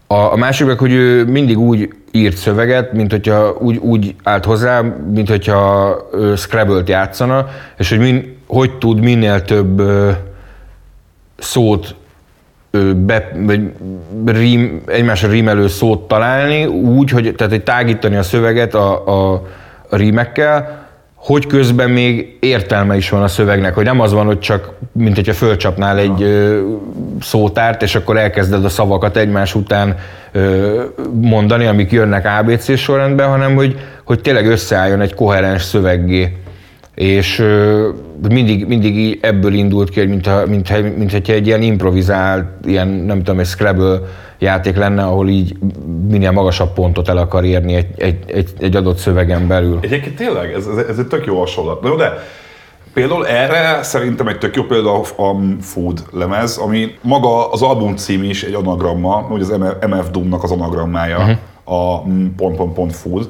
A, a másik meg, hogy ő mindig úgy írt szöveget, mint hogyha úgy, úgy állt hozzá, mint hogyha Scrabble-t játszana, és hogy min, hogy tud minél több szót be, vagy rím, egymásra rímelő szót találni, úgy, hogy, tehát hogy tágítani a szöveget a, a, a rímekkel, hogy közben még értelme is van a szövegnek, hogy nem az van, hogy csak, mint hogyha fölcsapnál egy ö, szótárt, és akkor elkezded a szavakat egymás után ö, mondani, amik jönnek ABC sorrendben, hanem hogy, hogy tényleg összeálljon egy koherens szöveggé és mindig, mindig ebből indult ki, mint, ha, mint, mint hogyha egy ilyen improvizált, ilyen nem tudom, egy Scrabble játék lenne, ahol így minél magasabb pontot el akar érni egy, egy, egy, egy adott szövegen belül. Egyébként tényleg, ez, ez, ez egy tök jó hasonlat. De, de például erre szerintem egy tök jó példa a Food lemez, ami maga az album cím is egy anagramma, hogy az MF Doom-nak az anagrammája, uh-huh. a pont, pont, pont food,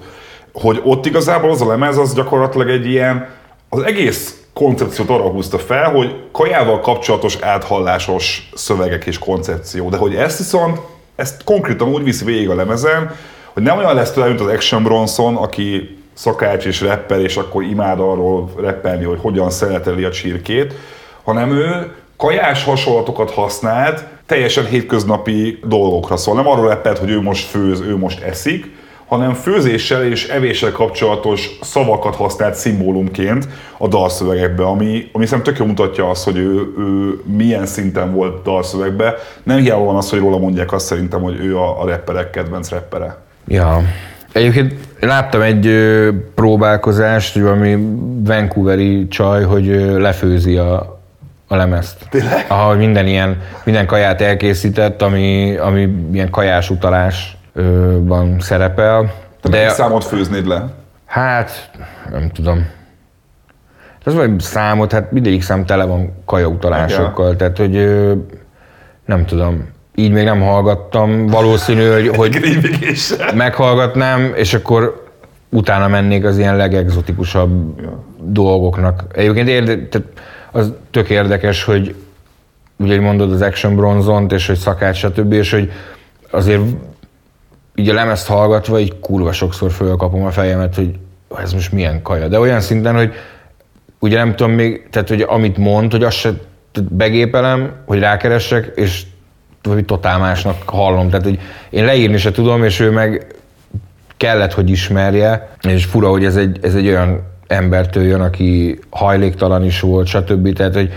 hogy ott igazából az a lemez az gyakorlatilag egy ilyen az egész koncepciót arra húzta fel, hogy kajával kapcsolatos áthallásos szövegek és koncepció, de hogy ezt viszont, ezt konkrétan úgy viszi végig a lemezen, hogy nem olyan lesz tőle, mint az Action Bronson, aki szakács és rapper, és akkor imád arról reppelni, hogy hogyan szeleteli a csirkét, hanem ő kajás hasonlatokat használt teljesen hétköznapi dolgokra. Szóval nem arról reppelt, hogy ő most főz, ő most eszik, hanem főzéssel és evéssel kapcsolatos szavakat használt szimbólumként a dalszövegekbe, ami, ami szerintem tök mutatja azt, hogy ő, ő milyen szinten volt dalszövegbe. Nem hiába van az, hogy róla mondják azt szerintem, hogy ő a, a rapperek kedvenc rappere. Ja. Egyébként láttam egy próbálkozást, ami Vancouveri csaj, hogy lefőzi a, a lemezt. Tényleg? Ahogy minden ilyen, minden kaját elkészített, ami, ami ilyen kajás utalás van szerepel. Te de számot főznéd le? Hát, nem tudom. Ez vagy számot, hát mindegyik szám tele van kajautalásokkal, ja. tehát hogy nem tudom, így még nem hallgattam, valószínű, hogy, hogy meghallgatnám, és akkor utána mennék az ilyen legexotikusabb ja. dolgoknak. Egyébként érde, tehát az tök érdekes, hogy ugye mondod az Action Bronzont, és hogy szakács, stb., és hogy azért így a lemezt hallgatva, így kurva sokszor fölkapom a fejemet, hogy ez most milyen kaja. De olyan szinten, hogy ugye nem tudom még, tehát hogy amit mond, hogy azt se begépelem, hogy rákeressek, és hogy totál másnak hallom. Tehát, hogy én leírni se tudom, és ő meg kellett, hogy ismerje, és fura, hogy ez egy, ez egy olyan embertől jön, aki hajléktalan is volt, stb. Tehát, hogy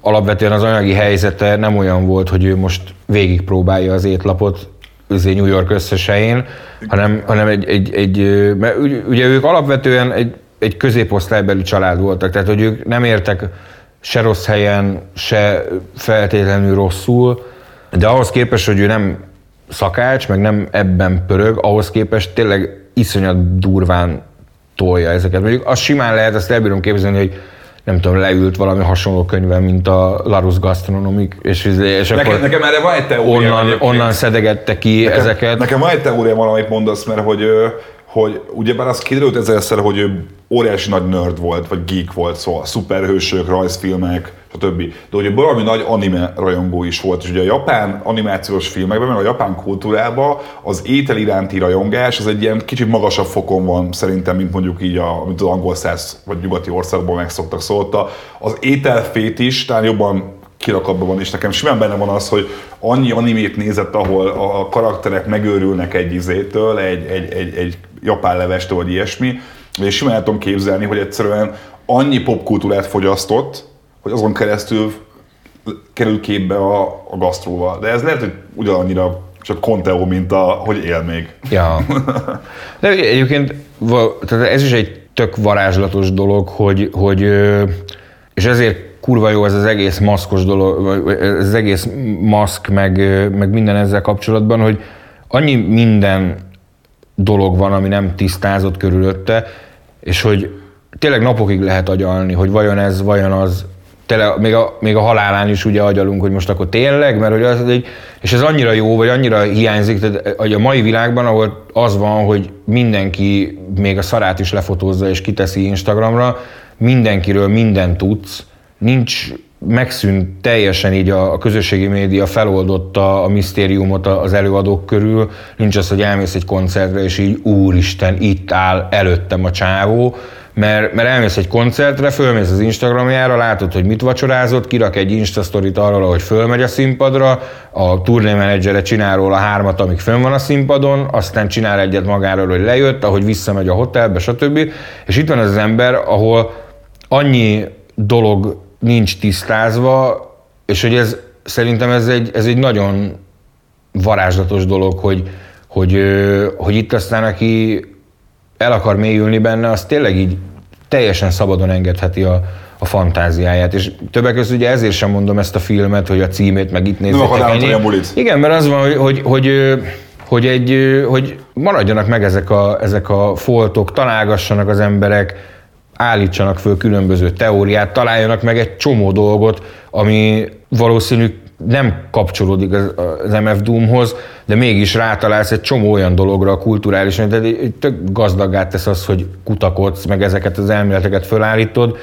alapvetően az anyagi helyzete nem olyan volt, hogy ő most végigpróbálja az étlapot, New York összesején, hanem, hanem egy, egy, egy, mert ugye ők alapvetően egy, egy középosztálybeli család voltak, tehát hogy ők nem értek se rossz helyen, se feltétlenül rosszul, de ahhoz képest, hogy ő nem szakács, meg nem ebben pörög, ahhoz képest tényleg iszonyat durván tolja ezeket. Mondjuk azt simán lehet, azt elbírom képzelni, hogy nem tudom, leült valami hasonló könyvben, mint a Larus Gastronomic, és, és nekem, akkor nekem erre van egy teória. Onnan, onnan szedegette ki nekem, ezeket. Nekem van egy teória valamit mondasz, mert hogy, hogy ugyebár az kiderült ezerszer, hogy ő óriási nagy nerd volt, vagy geek volt, szóval szuperhősök, rajzfilmek, stb. De ugye valami nagy anime rajongó is volt, és ugye a japán animációs filmekben, meg a japán kultúrában az étel iránti rajongás az egy ilyen kicsit magasabb fokon van szerintem, mint mondjuk így a, mint az angol száz vagy nyugati országban megszoktak. Szóval az ételfét is talán jobban kirakatban van, és nekem simán benne van az, hogy annyi animét nézett, ahol a karakterek megőrülnek egy izétől, egy, egy, egy, egy japán levestől, vagy ilyesmi, és simán tudom képzelni, hogy egyszerűen annyi popkultúrát fogyasztott, hogy azon keresztül kerül képbe a, a gasztróval. De ez lehet, hogy ugyanannyira csak Conteo, mint a, hogy él még. Ja. De egyébként tehát ez is egy tök varázslatos dolog, hogy, hogy és ezért kurva jó ez az egész maszkos dolog, ez az egész maszk, meg, meg minden ezzel kapcsolatban, hogy annyi minden dolog van, ami nem tisztázott körülötte, és hogy tényleg napokig lehet agyalni, hogy vajon ez, vajon az, tele, még, a, még a halálán is ugye agyalunk, hogy most akkor tényleg, mert hogy az egy, és ez annyira jó, vagy annyira hiányzik, tehát hogy a mai világban, ahol az van, hogy mindenki még a szarát is lefotózza és kiteszi Instagramra, mindenkiről mindent tudsz, nincs, megszűnt teljesen így a, közösségi média feloldotta a misztériumot az előadók körül, nincs az, hogy elmész egy koncertre, és így úristen, itt áll előttem a csávó, mert, mert elmész egy koncertre, fölmész az Instagramjára, látod, hogy mit vacsorázott, kirak egy Instastorit arról, hogy fölmegy a színpadra, a turnémenedzsere csinál róla hármat, amíg fönn van a színpadon, aztán csinál egyet magáról, hogy lejött, ahogy visszamegy a hotelbe, stb. És itt van az ember, ahol annyi dolog nincs tisztázva, és hogy ez szerintem ez egy, ez egy nagyon varázslatos dolog, hogy, hogy, hogy itt aztán aki el akar mélyülni benne, az tényleg így teljesen szabadon engedheti a, a fantáziáját. És többek között ugye ezért sem mondom ezt a filmet, hogy a címét meg itt nézzétek. Igen, mert az van, hogy, hogy, hogy, hogy, egy, hogy maradjanak meg ezek a, ezek a foltok, találgassanak az emberek, állítsanak föl különböző teóriát, találjanak meg egy csomó dolgot, ami valószínű nem kapcsolódik az, MF Doomhoz, de mégis rátalálsz egy csomó olyan dologra a kulturális, de tök gazdagát tesz az, hogy kutakodsz, meg ezeket az elméleteket fölállítod,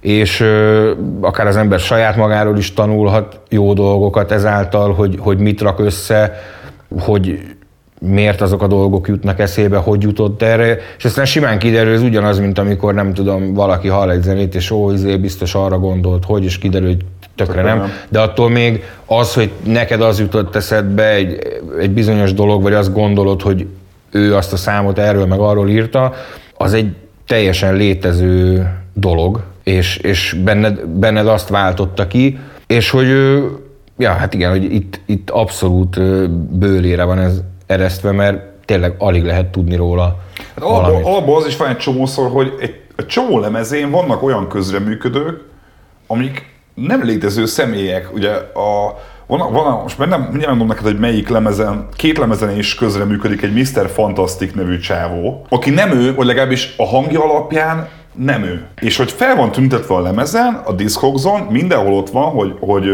és ö, akár az ember saját magáról is tanulhat jó dolgokat ezáltal, hogy, hogy mit rak össze, hogy miért azok a dolgok jutnak eszébe, hogy jutott erre, és aztán simán kiderül, ez ugyanaz, mint amikor nem tudom, valaki hall egy zenét, és ó, izé biztos arra gondolt, hogy, és kiderül, hogy tökre nem. nem. De attól még az, hogy neked az jutott eszedbe egy, egy bizonyos dolog, vagy azt gondolod, hogy ő azt a számot erről meg arról írta, az egy teljesen létező dolog, és, és benned, benned azt váltotta ki, és hogy ja, hát igen, hogy itt, itt abszolút bőlére van ez eresztve, mert tényleg alig lehet tudni róla hát alapból, alapból az is van egy csomószor, hogy egy, egy csomó lemezén vannak olyan közreműködők, amik nem létező személyek. Ugye a, van, van, most már nem, nem mondom neked, hogy melyik lemezen, két lemezen is közreműködik egy Mr. Fantastic nevű csávó, aki nem ő, vagy legalábbis a hangja alapján nem ő. És hogy fel van tüntetve a lemezen, a Discogson, mindenhol ott van, hogy, hogy,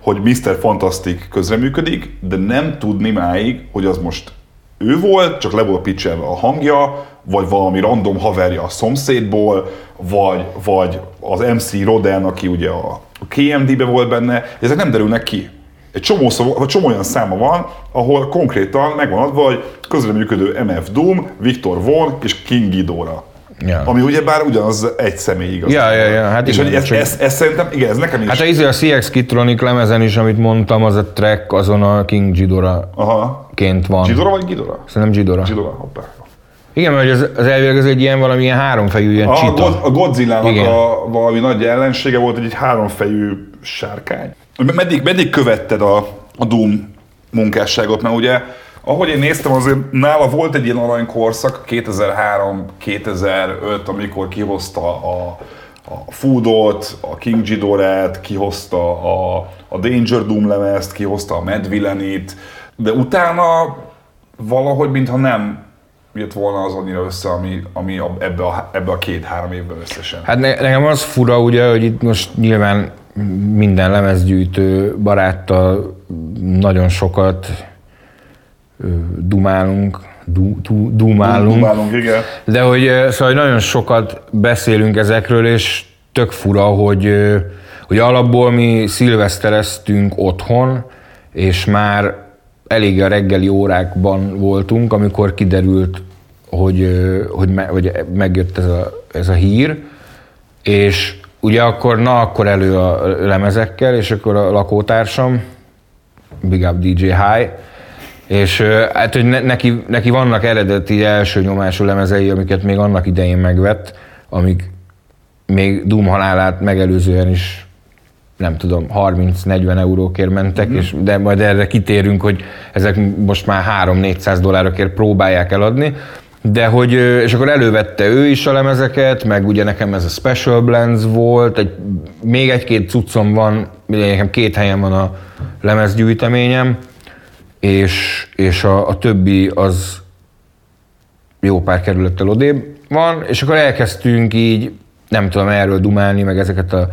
hogy Mr. Fantastic közreműködik, de nem tudni máig, hogy az most ő volt, csak le volt pitchelve a hangja, vagy valami random haverja a szomszédból, vagy, vagy az MC Roden, aki ugye a KMD-be volt benne, ezek nem derülnek ki. Egy csomó, szó, vagy csomó olyan száma van, ahol konkrétan megvan adva, hogy közreműködő MF Doom, Viktor Von és King Ghidorah. Ja. Ami ugye bár ugyanaz egy személy igaz. Ja, ja, ja. Hát és igen, hogy ez, csak... ez, ez, szerintem, igen, ez nekem is. Hát a, izé a CX Kitronic lemezen is, amit mondtam, az a track azon a King Ghidorah Aha. ként van. Ghidorah vagy Ghidorah? Szerintem Ghidorah. Ghidorah, hoppá. Igen, mert az, az elvileg ez egy ilyen valamilyen háromfejű ilyen a, csita. A Godzilla-nak a valami nagy ellensége volt, egy, egy háromfejű sárkány. Meddig, meddig követted a, a Doom munkásságot? Mert ugye ahogy én néztem, azért nála volt egy ilyen aranykorszak, 2003-2005, amikor kihozta a, a Foodot, a King Ghidorah-t, kihozta a, a Danger Doom lemezt, kihozta a Mad Villain-it, de utána valahogy mintha nem jött volna az annyira össze, ami, ami ebbe a, ebbe a két-három évben összesen. Hát ne, nekem az fura ugye, hogy itt most nyilván minden lemezgyűjtő baráttal nagyon sokat dumálunk, du, du, dumálunk. Dumálunk, igen. De hogy szóval nagyon sokat beszélünk ezekről, és tök fura, hogy, hogy alapból mi szilvesztereztünk otthon, és már elég a reggeli órákban voltunk, amikor kiderült, hogy, hogy, me, hogy megjött ez a, ez a hír, és ugye akkor, na akkor elő a lemezekkel, és akkor a lakótársam, Big Up DJ High, és hát, hogy neki, neki vannak eredeti első nyomású lemezei, amiket még annak idején megvett, amik még Doom halálát megelőzően is nem tudom, 30-40 eurókért mentek, mm-hmm. és de majd erre kitérünk, hogy ezek most már 3-400 dollárokért próbálják eladni, de hogy, és akkor elővette ő is a lemezeket, meg ugye nekem ez a Special Blends volt, egy, még egy-két cuccom van, nekem két helyen van a lemezgyűjteményem, és, és a, a többi az jó pár kerülettel odébb van, és akkor elkezdtünk így, nem tudom, erről dumálni, meg ezeket a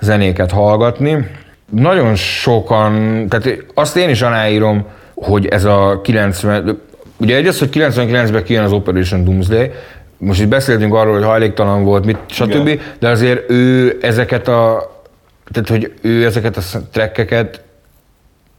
zenéket hallgatni. Nagyon sokan, tehát azt én is aláírom, hogy ez a 90, ugye egy az, hogy 99-ben kijön az Operation Doomsday, most itt beszéltünk arról, hogy hajléktalan volt, mit, stb., Igen. de azért ő ezeket a, tehát hogy ő ezeket a trekkeket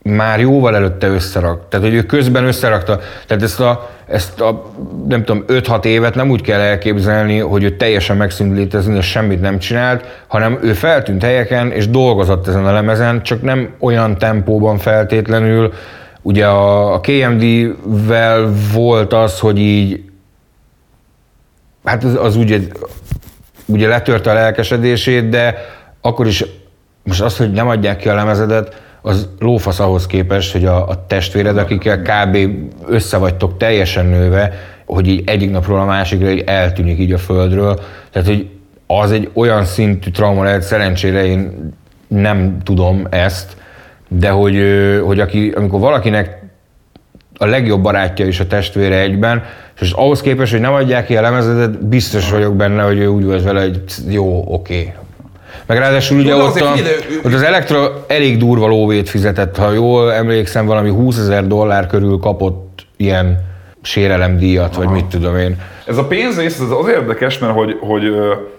már jóval előtte összerak. Tehát, hogy ő közben összerakta. Tehát ezt a, ezt a nem tudom, 5-6 évet nem úgy kell elképzelni, hogy ő teljesen megszűnt létezni, és semmit nem csinált, hanem ő feltűnt helyeken, és dolgozott ezen a lemezen, csak nem olyan tempóban feltétlenül. Ugye a, a KMD-vel volt az, hogy így hát az, az ugye, ugye letörte a lelkesedését, de akkor is most az, hogy nem adják ki a lemezedet, az lófasz ahhoz képest, hogy a, a testvéred, akikkel kb. össze vagytok teljesen nőve, hogy így egyik napról a másikra így eltűnik így a földről. Tehát, hogy az egy olyan szintű trauma lehet, szerencsére én nem tudom ezt, de hogy, hogy aki, amikor valakinek a legjobb barátja is a testvére egyben, és ahhoz képest, hogy nem adják ki a lemezedet, biztos vagyok benne, hogy ő úgy volt vele, hogy jó, oké, meg ráadásul ugye ott, a, ott az Elektra elég durva lóvét fizetett, ha jól emlékszem, valami 20 ezer dollár körül kapott ilyen sérelemdíjat, vagy mit tudom én. Ez a pénzrész ez az érdekes, mert hogy, hogy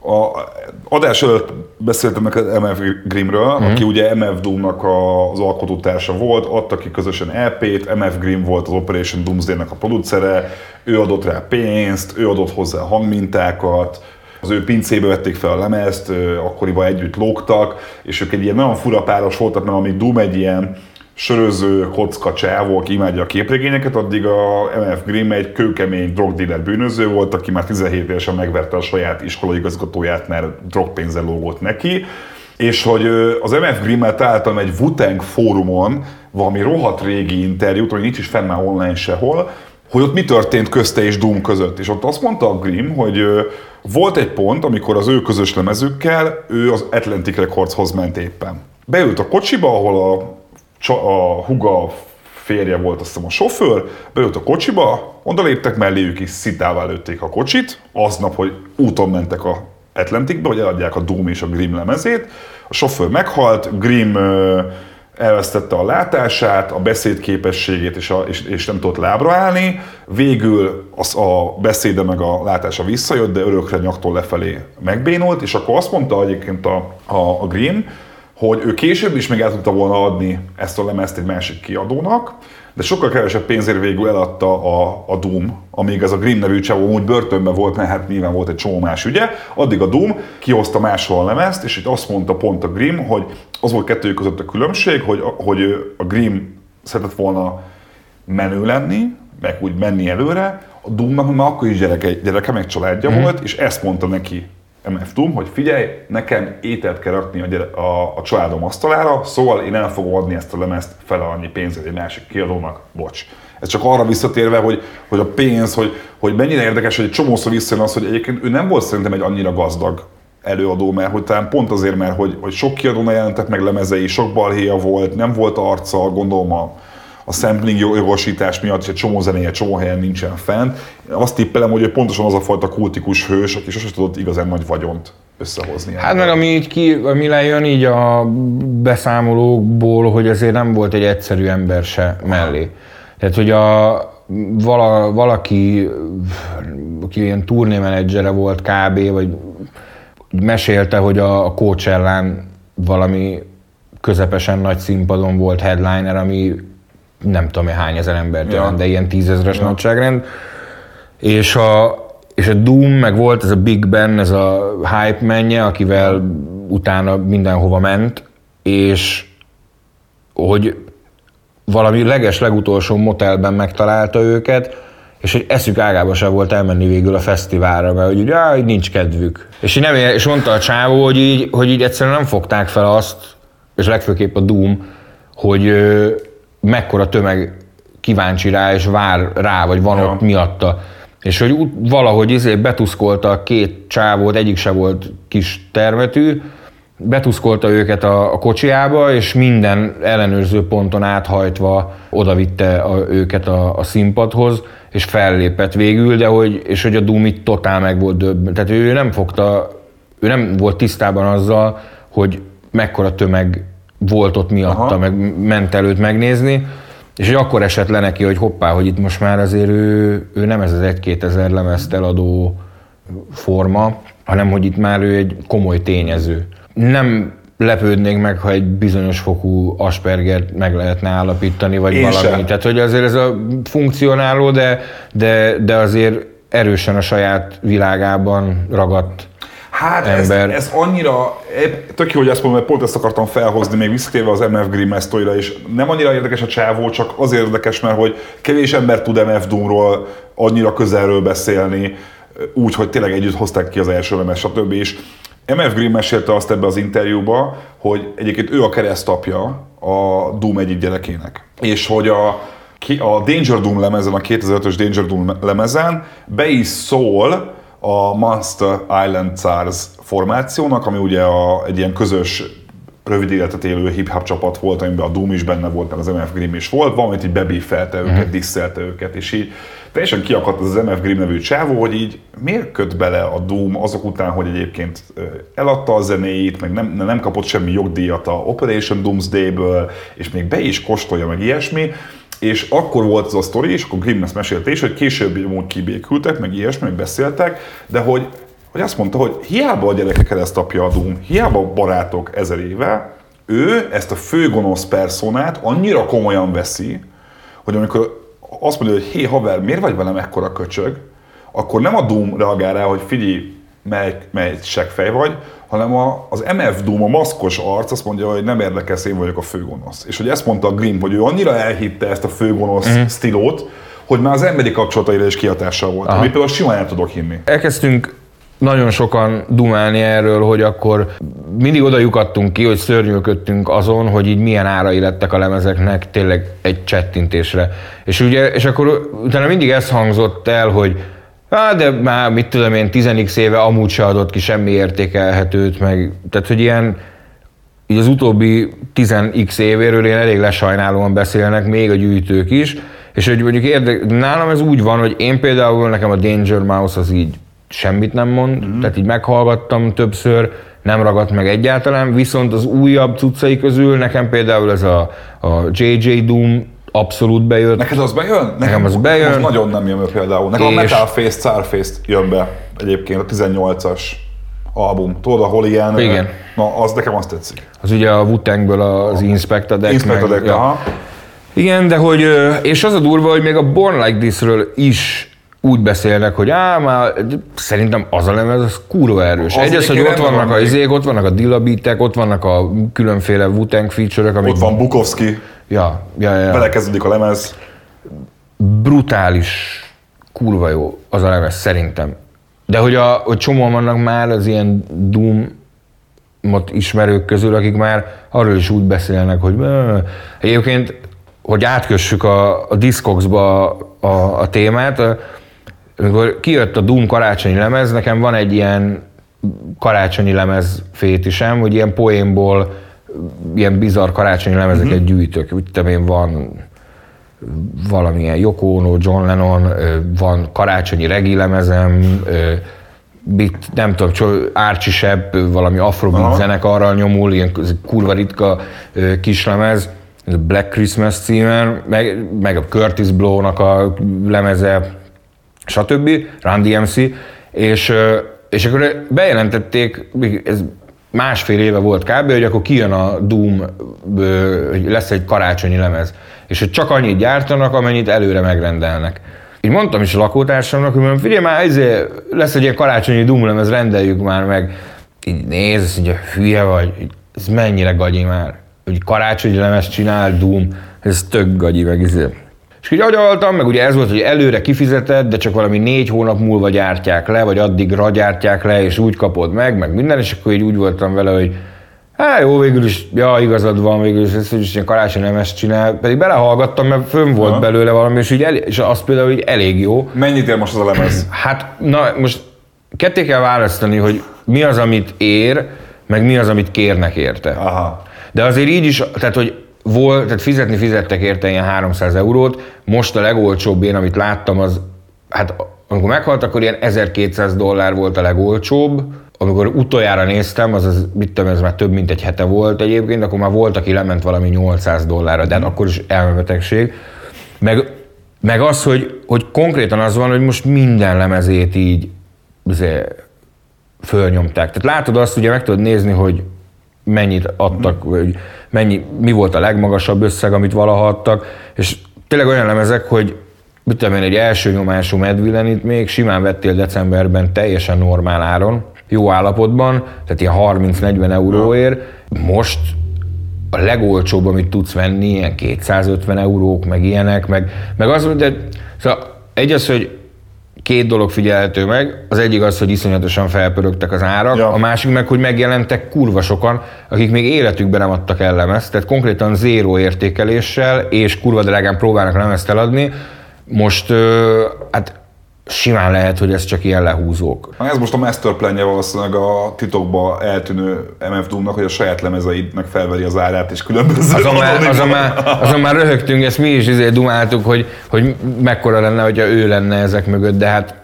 a adás előtt beszéltem neked MF Grimmről, mm-hmm. aki ugye MF Doom-nak az alkotótársa volt, adta ki közösen EP-t, MF Grimm volt az Operation Doomsday-nek a producere, ő adott rá pénzt, ő adott hozzá hangmintákat, az ő pincébe vették fel a lemezt, akkoriban együtt lógtak, és ők egy ilyen nagyon fura páros voltak, mert amíg Doom egy ilyen söröző, kocka csávó, aki imádja a képregényeket, addig a MF Grimm egy kőkemény drogdealer bűnöző volt, aki már 17 évesen megverte a saját iskolaigazgatóját, mert drogpénzzel lógott neki. És hogy az MF Grimmel találtam egy Wuteng fórumon valami rohadt régi interjút, hogy nincs is fenn már online sehol, hogy ott mi történt közte és Doom között. És ott azt mondta a Grimm, hogy volt egy pont, amikor az ő közös lemezükkel ő az Atlantic Recordshoz ment éppen. Beült a kocsiba, ahol a, a huga férje volt, azt hiszem a sofőr, beült a kocsiba, oda léptek melléjük is, szitává lőtték a kocsit, aznap, hogy úton mentek a Atlanticbe, hogy eladják a Doom és a Grimm lemezét. A sofőr meghalt, Grimm elvesztette a látását, a beszédképességét, és, a, és, és nem tudott lábra állni. Végül az, a beszéde meg a látása visszajött, de örökre nyaktól lefelé megbénult, és akkor azt mondta egyébként a, a, a Green, hogy ő később is még el tudta volna adni ezt a lemezt egy másik kiadónak, de sokkal kevesebb pénzért végül eladta a, a Doom, amíg ez a Grimm nevű csávó úgy börtönben volt, mert hát nyilván volt egy csomó más ügye, addig a Doom kihozta máshol a lemezt, és itt azt mondta pont a Grimm, hogy az volt kettőjük között a különbség, hogy, hogy a Grimm szeretett volna menő lenni, meg úgy menni előre, a Doomnak már akkor is gyereke, gyereke meg családja mm. volt, és ezt mondta neki MF Doom, hogy figyelj, nekem ételt kell rakni a, gyere, a, a családom asztalára, szóval én el fogom adni ezt a lemezt fele annyi pénzért egy másik kiadónak, bocs. Ez csak arra visszatérve, hogy, hogy a pénz, hogy, hogy mennyire érdekes, hogy egy csomószor visszajön az, hogy egyébként ő nem volt szerintem egy annyira gazdag előadó, mert hogy talán pont azért, mert hogy, hogy sok kiadónál jelentek meg lemezei, sok balhéja volt, nem volt arca, gondolom a, a sampling jogosítás miatt és egy csomó zenéje csomó helyen nincsen fent. Azt tippelem, hogy ő pontosan az a fajta kultikus hős, aki sosem tudott igazán nagy vagyont összehozni. Hát meg ami, így ki, ami lejön így a beszámolókból, hogy azért nem volt egy egyszerű ember se mellé. Tehát, hogy a, vala, valaki, aki ilyen turnémenedzsere volt kb, vagy mesélte, hogy a, a Coachellán valami közepesen nagy színpadon volt headliner, ami nem tudom hány ezer embert ja. jelent, de ilyen tízezres ja. nagyságrend. És a, és a Doom, meg volt ez a Big Ben, ez a hype menje, akivel utána mindenhova ment, és hogy valami leges legutolsó motelben megtalálta őket, és hogy eszük ágába se volt elmenni végül a fesztiválra, mert hogy ugye, á, nincs kedvük. És, így nem, és mondta a csávó, hogy így, hogy így egyszerűen nem fogták fel azt, és legfőképp a Doom, hogy mekkora tömeg kíváncsi rá, és vár rá, vagy van ja. ott miatta. És hogy valahogy izé betuszkolta a két csávót, egyik se volt kis termetű, betuszkolta őket a, a kocsiába, és minden ellenőrző ponton áthajtva odavitte a, őket a, a színpadhoz, és fellépett végül, de hogy, és hogy a Doom itt totál meg volt döbb. Tehát ő nem fogta, ő nem volt tisztában azzal, hogy mekkora tömeg volt ott miatta, Aha. meg ment előtt megnézni, és hogy akkor esett le neki, hogy hoppá, hogy itt most már azért ő, ő nem ez az egy-két ezer lemezt eladó forma, hanem hogy itt már ő egy komoly tényező. Nem lepődnék meg, ha egy bizonyos fokú Aspergert meg lehetne állapítani, vagy Én valami. Sem. Tehát, hogy azért ez a funkcionáló, de, de, de azért erősen a saját világában ragadt Hát ember. Ez, ez annyira, tök jó, hogy ezt mondom, mert pont ezt akartam felhozni, még visszatérve az MF Grimm sztoryra, és nem annyira érdekes a csávó, csak azért érdekes, mert hogy kevés ember tud MF Doomról annyira közelről beszélni, úgy, hogy tényleg együtt hozták ki az első lemez, stb. És MF Green mesélte azt ebbe az interjúba, hogy egyébként ő a keresztapja a Doom egyik gyerekének. És hogy a, a Danger Doom lemezen, a 2005-ös Danger Doom lemezen be is szól a Monster Island Stars formációnak, ami ugye a, egy ilyen közös rövid életet élő hip-hop csapat volt, amiben a Doom is benne volt, meg az MF Grimm is volt, valamit így bebífelte őket, mm. disszelte őket, és így teljesen kiakadt az, MF Grimm nevű csávó, hogy így miért köt bele a Doom azok után, hogy egyébként eladta a zenéit, meg nem, nem kapott semmi jogdíjat a Operation Doomsday-ből, és még be is kóstolja, meg ilyesmi, és akkor volt az a sztori, és akkor Grimm ezt mesélte is, hogy később amúgy kibékültek, meg ilyesmi, meg beszéltek, de hogy, hogy azt mondta, hogy hiába a gyerekek keresztapja a Doom, hiába barátok ezer éve, ő ezt a főgonosz personát annyira komolyan veszi, hogy amikor azt mondja, hogy hé haver, miért vagy velem ekkora köcsög, akkor nem a Doom reagál rá, hogy figyelj, mely, mely fej vagy, hanem a, az MF Doom, a maszkos arc azt mondja, hogy nem érdekes, én vagyok a főgonosz. És hogy ezt mondta a Grimm, hogy ő annyira elhitte ezt a főgonosz uh-huh. stílót, hogy már az emberi kapcsolataira is kihatással volt, Aha. amit például simán el tudok hinni. Elkezdtünk nagyon sokan dumálni erről, hogy akkor mindig oda lyukadtunk ki, hogy szörnyűködtünk azon, hogy így milyen árai lettek a lemezeknek tényleg egy csettintésre. És ugye, és akkor utána mindig ez hangzott el, hogy Hát, de már mit tudom én, 10 éve amúgy se adott ki semmi értékelhetőt, meg, tehát hogy ilyen, így az utóbbi 10x évéről én elég lesajnálóan beszélnek, még a gyűjtők is, és hogy mondjuk érdek, nálam ez úgy van, hogy én például nekem a Danger Mouse az így semmit nem mond, mm-hmm. tehát így meghallgattam többször, nem ragadt meg egyáltalán, viszont az újabb cuccai közül nekem például ez a, a JJ Doom abszolút bejött. Neked az bejön? Nekem, az bejön. Most nagyon nem jön be például. Nekem és... a Metal Face, Starface jön be egyébként, a 18-as album. Tudod, ahol ilyen... Igen. Na, az nekem azt tetszik. Az ugye a wu az Inspector Deck. Inspector Deck, ja. Igen, de hogy, és az a durva, hogy még a Born Like This-ről is úgy beszélnek, hogy á, már szerintem az a lemez, az kurva erős. Egyrészt, hogy ott vannak a izék, ott vannak a dilabitek, ott vannak a különféle wu feature-ök. Amik... Ott van Bukowski. Ja, ja, ja. Belekezdődik a lemez. Brutális, kurva jó az a lemez, szerintem. De hogy, a, hogy csomóan vannak már az ilyen Doom ismerők közül, akik már arról is úgy beszélnek, hogy egyébként, hogy átkössük a, a Discogs-ba a, a témát, amikor kijött a Doom karácsonyi lemez, nekem van egy ilyen karácsonyi lemez fétisem, hogy ilyen poénból ilyen bizarr karácsonyi lemezeket uh-huh. gyűjtök. Úgy tudom én, van valamilyen Yoko Ono, John Lennon, van karácsonyi regi lemezem, bit, nem tudom, Archie Shepp, valami afrobeat zenekarral nyomul, ilyen kurva ritka kislemez, Black Christmas címen, meg, meg a Curtis Blow-nak a lemeze, stb. Run DMC, és, és akkor bejelentették, ez másfél éve volt kb., hogy akkor kijön a Doom, hogy lesz egy karácsonyi lemez, és hogy csak annyit gyártanak, amennyit előre megrendelnek. Így mondtam is a lakótársamnak, hogy mondom, figyelj már, ezért lesz egy ilyen karácsonyi Doom lemez, rendeljük már meg. Így néz, azt mondja, hülye vagy, ez mennyire gagyi már, hogy karácsonyi lemez csinál Doom, ez tök gagyi meg, ezért. És így agyaltam, meg ugye ez volt, hogy előre kifizetett, de csak valami négy hónap múlva gyártják le, vagy addigra gyártják le, és úgy kapod meg, meg minden, és akkor így úgy voltam vele, hogy Hát jó, végül is, ja, igazad van, végül is, ez is karácsony nem ezt csinál. Pedig belehallgattam, mert fönn volt Aha. belőle valami, és, így elég, és az például így elég jó. Mennyit ér most az a lemez? Hát, na, most ketté kell választani, hogy mi az, amit ér, meg mi az, amit kérnek érte. Aha. De azért így is, tehát hogy volt, tehát fizetni fizettek érte ilyen 300 eurót, most a legolcsóbb én, amit láttam, az, hát amikor meghalt, akkor ilyen 1200 dollár volt a legolcsóbb, amikor utoljára néztem, az, az mit tudom, ez már több mint egy hete volt egyébként, akkor már volt, aki lement valami 800 dollárra, de hát akkor is elmebetegség. Meg, meg az, hogy, hogy konkrétan az van, hogy most minden lemezét így azért fölnyomták. Tehát látod azt, ugye meg tudod nézni, hogy mennyit adtak, vagy mennyi, mi volt a legmagasabb összeg, amit valaha adtak, és tényleg olyan lemezek, hogy mit tudom én, egy első nyomású Medvillenit még simán vettél decemberben teljesen normál áron, jó állapotban, tehát ilyen 30-40 euróért. Most a legolcsóbb, amit tudsz venni, ilyen 250 eurók, meg ilyenek, meg, meg az, de szóval egy az, hogy két dolog figyelhető meg. Az egyik az, hogy iszonyatosan felpörögtek az árak, ja. a másik meg, hogy megjelentek kurva sokan, akik még életükben nem adtak el lemezt, tehát konkrétan zéró értékeléssel, és kurva drágán próbálnak lemezt eladni. Most hát simán lehet, hogy ez csak ilyen lehúzók. Ez most a masterplanje valószínűleg a titokba eltűnő MF Doom-nak, hogy a saját lemezeidnek felveri az árát, és különböző azon már, azon, már, azon már röhögtünk, ezt mi is izé dumáltuk, hogy, hogy mekkora lenne, hogyha ő lenne ezek mögött, de hát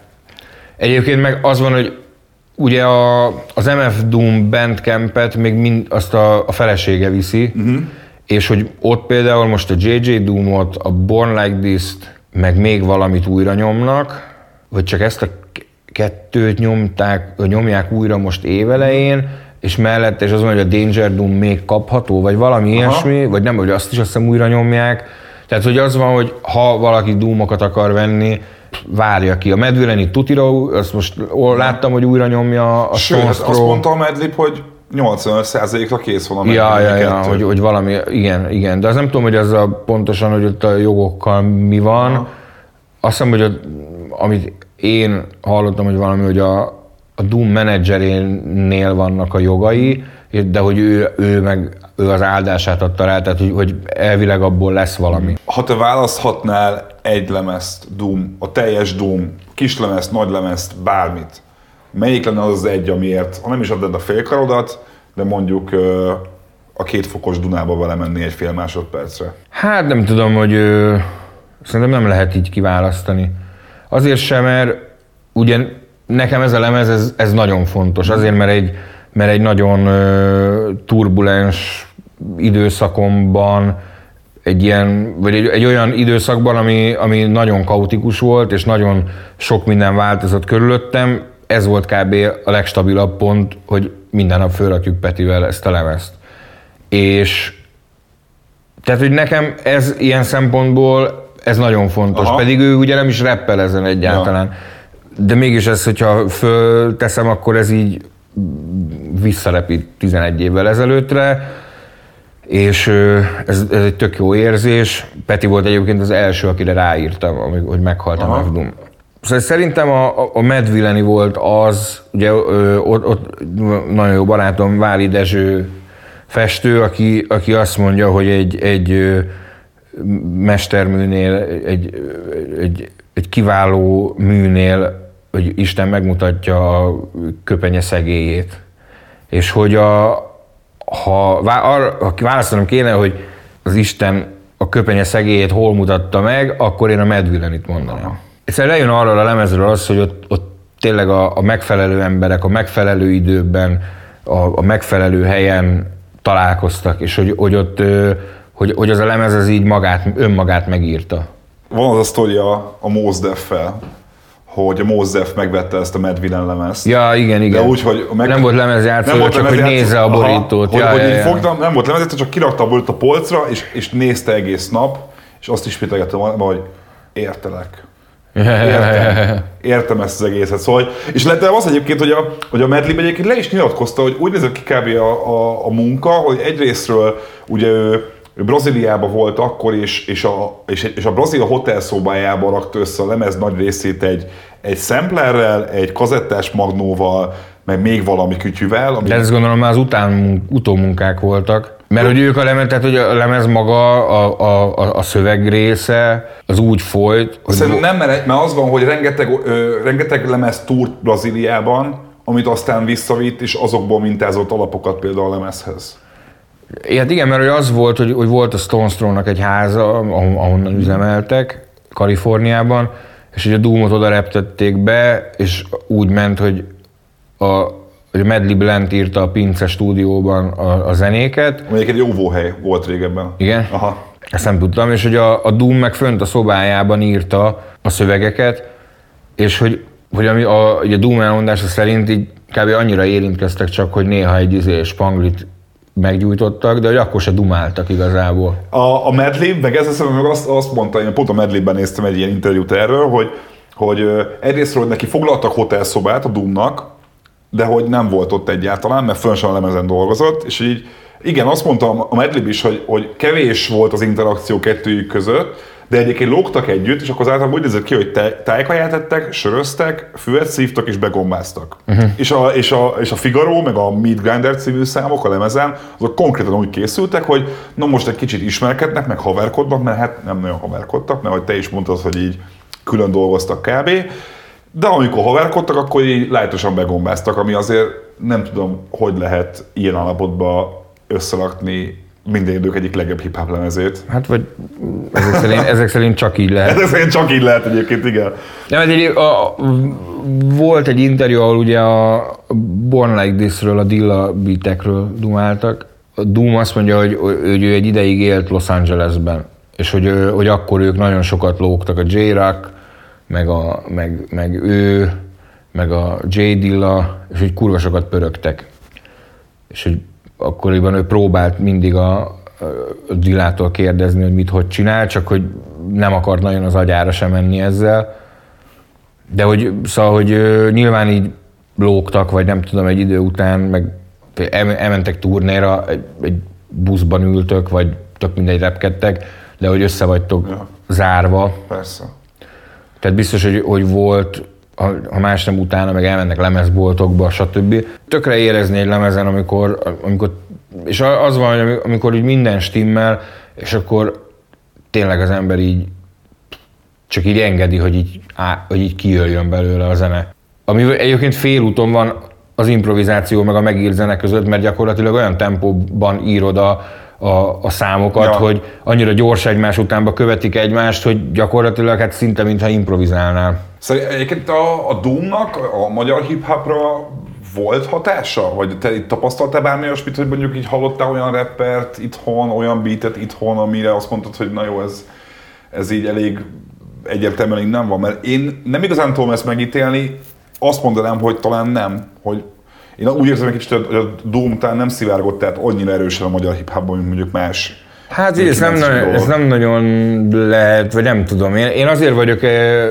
egyébként meg az van, hogy ugye a, az MF Doom Bandcampet még mind azt a, a felesége viszi, uh-huh. és hogy ott például most a JJ Doomot, a Born Like This-t, meg még valamit újra nyomnak, vagy csak ezt a kettőt nyomták, nyomják újra most évelején, és mellette, és az van, hogy a Danger Doom még kapható, vagy valami Aha. ilyesmi, vagy nem, hogy azt is azt hiszem újra nyomják. Tehát, hogy az van, hogy ha valaki Doomokat akar venni, várja ki. A Medvileni Tutira, azt most láttam, hogy újra nyomja a Sőt, azt mondta a Medlip, hogy 85%-ra kész van a Ja, ja, ja, hogy, hogy valami, igen, igen. De az nem tudom, hogy ez a pontosan, hogy ott a jogokkal mi van. Aha. Azt hiszem, hogy a, amit én hallottam, hogy valami, hogy a, a Doom menedzserénél vannak a jogai, de hogy ő, ő meg ő az áldását adta rá, tehát hogy, hogy elvileg abból lesz valami. Ha te választhatnál egy lemezt, Doom, a teljes Doom, kis lemezt, nagy lemezt, bármit, melyik lenne az az egy, amiért, ha nem is adod a félkarodat, de mondjuk a két fokos Dunába vele menni egy fél másodpercre? Hát nem tudom, hogy ö, szerintem nem lehet így kiválasztani. Azért sem, mert ugye nekem ez a lemez, ez, ez nagyon fontos. Azért, mert egy, mert egy nagyon turbulens időszakomban, egy ilyen, vagy egy, egy olyan időszakban, ami, ami nagyon kaotikus volt, és nagyon sok minden változott körülöttem, ez volt kb. a legstabilabb pont, hogy minden nap fölrakjuk Petivel ezt a lemezt. És tehát, hogy nekem ez ilyen szempontból ez nagyon fontos. Aha. Pedig ő ugye nem is reppel ezen egyáltalán. Ja. De mégis ez, hogyha fölteszem, akkor ez így visszarepít 11 évvel ezelőttre, és ez, ez egy tök jó érzés. Peti volt egyébként az első, akire ráírtam, hogy meghalt Aha. a Mavdum. Szóval szerintem a, a Medvileni volt az, ugye ott, ott nagyon jó barátom Váli Dezső festő, aki, aki azt mondja, hogy egy, egy mesterműnél, egy, egy, egy kiváló műnél, hogy Isten megmutatja a köpenye szegélyét. És hogy a, ha, arra, ha választanom kéne, hogy az Isten a köpenye szegélyét hol mutatta meg, akkor én a Medvillenit mondanám. Egyszerűen lejön arról a lemezről az, hogy ott, ott tényleg a, a megfelelő emberek a megfelelő időben, a, a megfelelő helyen találkoztak, és hogy, hogy ott hogy, hogy az a lemez az így magát, önmagát megírta. Van az a sztoria a Mos Def-fel, hogy a Mos Def megvette ezt a Medvillen lemezt. Ja, igen, igen. De úgy, hogy meg... Nem volt lemezjátszó, nem volt csak hogy nézze a borítót. Aha, ja, hogy, ja, hogy ja. Fogtam, nem volt lemezjátszó, csak kirakta a borítót a polcra, és, és nézte egész nap, és azt is pitegettem, hogy értelek. Értem, értem ezt az egészet. Szóval, és lehet az egyébként, hogy a, hogy a Medlib egyébként le is nyilatkozta, hogy úgy nézett ki kb. A, a, a munka, hogy egyrésztről ugye ő Brazíliában volt akkor, és, és, a, és, és a brazil hotel szobájában rakta össze a lemez nagy részét egy, egy samplerrel, egy kazettás magnóval, meg még valami kütyüvel. Ami... De ezt gondolom már az után, utómunkák voltak. Mert hogy ők a lemez, tehát hogy a lemez maga, a, a, a szöveg része, az úgy folyt. Hogy Szerintem nem, mert, mert az van, hogy rengeteg, ö, rengeteg lemez túrt Brazíliában, amit aztán visszavitt, és azokból mintázott alapokat például a lemezhez. Hát igen, mert az volt, hogy, hogy volt a Stones Throw-nak egy háza, ahonnan üzemeltek, Kaliforniában, és ugye a Doom-ot oda reptették be, és úgy ment, hogy a, hogy a Medley Blend írta a Pince stúdióban a, a zenéket. Mondjuk egy óvóhely volt régebben. Igen? Aha. Ezt nem tudtam, és hogy a, a Doom meg fönt a szobájában írta a szövegeket, és hogy, hogy ami a, a Doom elmondása szerint így kb. annyira érintkeztek csak, hogy néha egy izé, spanglit meggyújtottak, de hogy akkor se dumáltak igazából. A, a medley, meg ez eszembe meg azt, azt mondta, én pont a medley-ben néztem egy ilyen interjút erről, hogy, hogy egyrésztről neki foglaltak hotelszobát a Doomnak, de hogy nem volt ott egyáltalán, mert fönn a lemezen dolgozott, és így igen, azt mondtam a medley is, hogy, hogy kevés volt az interakció kettőjük között, de egyébként lógtak együtt, és akkor az általában úgy nézett ki, hogy tájkaját ettek, söröztek, füvet szívtak és begombáztak. Uh-huh. És, a, és, a, és a Figaro, meg a Meat Grinder című számok a lemezen, azok konkrétan úgy készültek, hogy na most egy kicsit ismerkednek, meg haverkodnak, mert hát nem nagyon haverkodtak, mert hogy te is mondtad, hogy így külön dolgoztak kb. De amikor haverkodtak, akkor így lájtosan begombáztak, ami azért nem tudom, hogy lehet ilyen állapotban összerakni minden idők egyik legjobb hip-hop lemezét. Hát vagy ezek szerint, ezek szerint csak így lehet. Ezek szerint csak így lehet egyébként, igen. Nem, egy, a, a, volt egy interjú, ahol ugye a Born Like This-ről, a Dilla beatekről dumáltak. A Doom azt mondja, hogy, hogy ő egy ideig élt Los Angelesben, és hogy, hogy akkor ők nagyon sokat lógtak, a J-Rock, meg, a, meg, meg ő, meg a J Dilla, és hogy kurva sokat pörögtek. És hogy akkoriban ő próbált mindig a, Dillától kérdezni, hogy mit hogy csinál, csak hogy nem akart nagyon az agyára sem menni ezzel. De hogy, szóval, hogy nyilván így lógtak, vagy nem tudom, egy idő után, meg elmentek turnéra, egy, egy buszban ültök, vagy tök mindegy repkedtek, de hogy össze vagytok ja. zárva. Persze. Tehát biztos, hogy, hogy volt ha, ha más nem utána, meg elmennek lemezboltokba, stb. Tökre érezni egy lemezen, amikor, amikor és az van, hogy amikor így minden stimmel, és akkor tényleg az ember így csak így engedi, hogy így, á, hogy így kijöjjön belőle a zene. Ami egyébként félúton van az improvizáció meg a megírt zene között, mert gyakorlatilag olyan tempóban írod a, a, a számokat, ja. hogy annyira gyors egymás utánba követik egymást, hogy gyakorlatilag hát szinte mintha improvizálnál. Szóval egyébként a, a Doom-nak a magyar hip-hopra volt hatása? Vagy te itt tapasztaltál bármi olyasmit, hogy mondjuk így hallottál olyan rappert itthon, olyan beatet itthon, amire azt mondtad, hogy na jó, ez, ez így elég egyértelműen innen van? Mert én nem igazán tudom ezt megítélni, azt mondanám, hogy talán nem, hogy én úgy érzem egy kicsit, hogy a Doom talán nem szivárgott tehát annyira erősen a magyar hip mint mondjuk más Hát ez nem, nagyon, ez nem nagyon lehet, vagy nem tudom. Én, én azért vagyok e,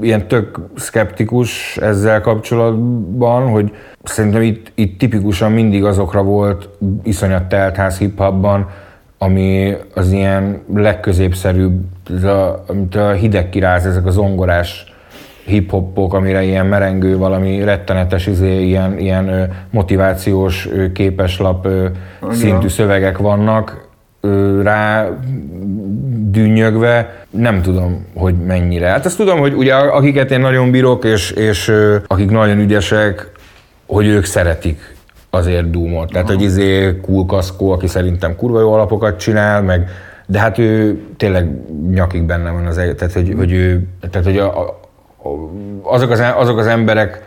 ilyen tök szkeptikus ezzel kapcsolatban, hogy szerintem itt, itt tipikusan mindig azokra volt iszonyat teltház hip-hopban, ami az ilyen legközépszerűbb, ez a, amit a hideg kiráz, ezek az zongorás hip-hopok, amire ilyen merengő, valami rettenetes, izé, ilyen, ilyen motivációs képeslap szintű szövegek vannak, rá dűnyögve, nem tudom, hogy mennyire. Hát azt tudom, hogy ugye akiket én nagyon bírok, és, és akik nagyon ügyesek, hogy ők szeretik azért Doomot. Tehát, hogy izé Kulkaszkó, aki szerintem kurva jó alapokat csinál, meg de hát ő tényleg nyakig benne van az Tehát, hogy, hogy ő, tehát, hogy a, azok, az, azok az emberek,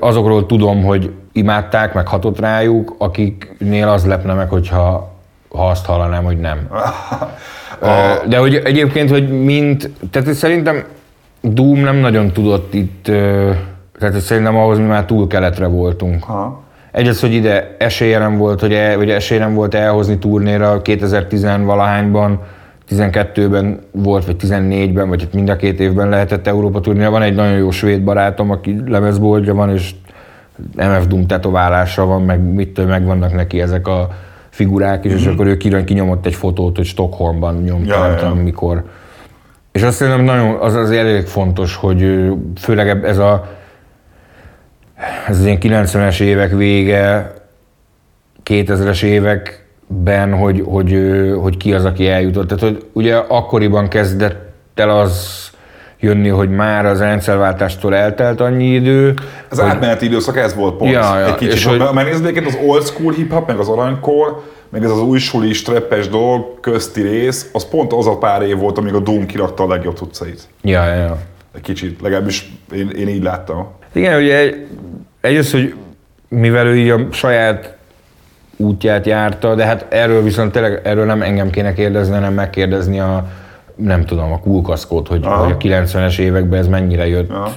azokról tudom, hogy imádták, meg hatott rájuk, akiknél az lepne meg, hogyha ha azt hallanám, hogy nem. De hogy egyébként, hogy mint, tehát szerintem Doom nem nagyon tudott itt, tehát hogy szerintem ahhoz mi már túl keletre voltunk. Ha. Egyrészt, hogy ide esélye nem volt, hogy, el, vagy esélye nem volt elhozni turnéra 2010-valahányban, 12-ben volt, vagy 14-ben, vagy mind a két évben lehetett Európa turnéra. Van egy nagyon jó svéd barátom, aki lemezboltja van, és MF Doom tetoválása van, meg mit megvannak neki ezek a figurák is, mm-hmm. és mhm. akkor ő kirán kinyomott egy fotót, hogy Stockholmban nyomta, ja, nem ja. mikor. És azt szerintem nagyon, az az elég fontos, hogy főleg ez a ez az ilyen 90-es évek vége, 2000-es években, hogy, hogy, hogy ki az, aki eljutott. Tehát, hogy ugye akkoriban kezdett el az jönni, hogy már az rendszerváltástól eltelt annyi idő. Az hogy, átmeneti időszak ez volt pont. Ja, ja, egy kicsit, és hogy hogy- megnézd az old school hip-hop, meg az aranykor, meg ez az új suli streppes dolg közti rész, az pont az a pár év volt, amíg a Doom kirakta a legjobb tudcait. ja, ja, ja. Egy kicsit, legalábbis én, én így láttam. Igen, ugye egy, egyrészt, hogy mivel ő így a saját útját járta, de hát erről viszont tényleg, erről nem engem kéne kérdezni, hanem megkérdezni a, nem tudom, a kulkaszkót, hogy, Aha. hogy a 90-es években ez mennyire jött Aha.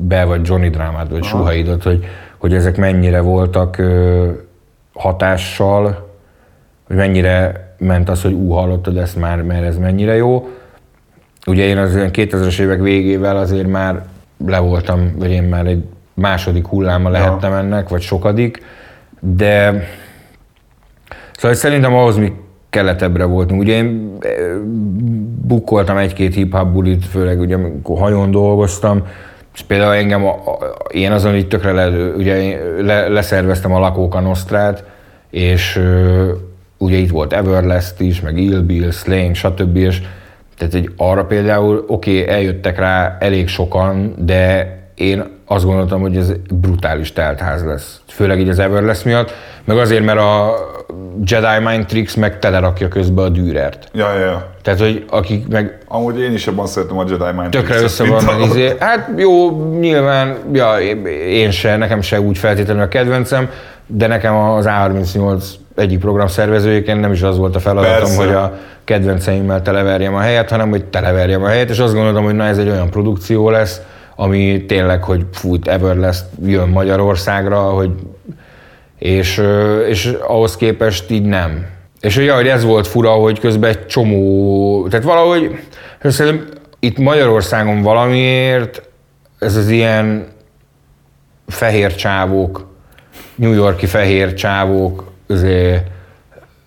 be, vagy Johnny Drámát, vagy Suhaidot, hogy, hogy ezek mennyire voltak ö, hatással, hogy mennyire ment az, hogy ú, hallottad ezt már, mert ez mennyire jó. Ugye én az ilyen 2000-es évek végével azért már le voltam, vagy én már egy második hulláma lehettem ennek, vagy sokadik, de szóval szerintem ahhoz mi keletebbre voltunk. Ugye én eh, bukkoltam egy-két hip-hop bulit, főleg ugye amikor hajón dolgoztam, és például engem, a, a, én azon így tökre le, ugye le, leszerveztem a lakóka Nostrát, és ö, ugye itt volt Everlast is, meg Ill Bill, Slang, stb. És tehát egy arra például, oké, okay, eljöttek rá elég sokan, de én azt gondoltam, hogy ez brutális teltház lesz. Főleg így az Everlast miatt, meg azért, mert a Jedi Mind Tricks meg telerakja közbe a dűrert. Ja, ja, ja. Tehát, hogy akik meg Amúgy én is jobban szeretem a Jedi Mind tökre Tricks-et, össze a- izé. Hát jó, nyilván, ja, én se, nekem se úgy feltétlenül a kedvencem, de nekem az A38 egyik program szervezőjéként nem is az volt a feladatom, Persze. hogy a kedvenceimmel televerjem a helyet, hanem hogy televerjem a helyet, és azt gondoltam, hogy na ez egy olyan produkció lesz, ami tényleg, hogy fut Everlast jön Magyarországra, hogy és, és ahhoz képest így nem. És ugye, hogy ez volt fura, hogy közben egy csomó, tehát valahogy, szerintem itt Magyarországon valamiért ez az ilyen fehér csávók, New Yorki fehér csávók azért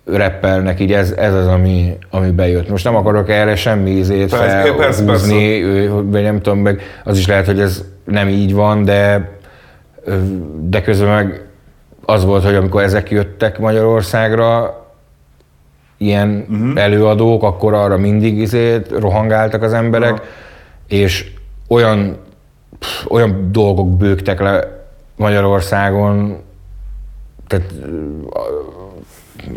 reppelnek, így ez, ez az, ami, ami bejött. Most nem akarok erre semmi ízét felhúzni, vagy nem tudom, meg az is lehet, hogy ez nem így van, de, de közben meg az volt, hogy amikor ezek jöttek Magyarországra, ilyen uh-huh. előadók, akkor arra mindig izét rohangáltak az emberek, Aha. és olyan, pff, olyan dolgok bőgtek le Magyarországon, tehát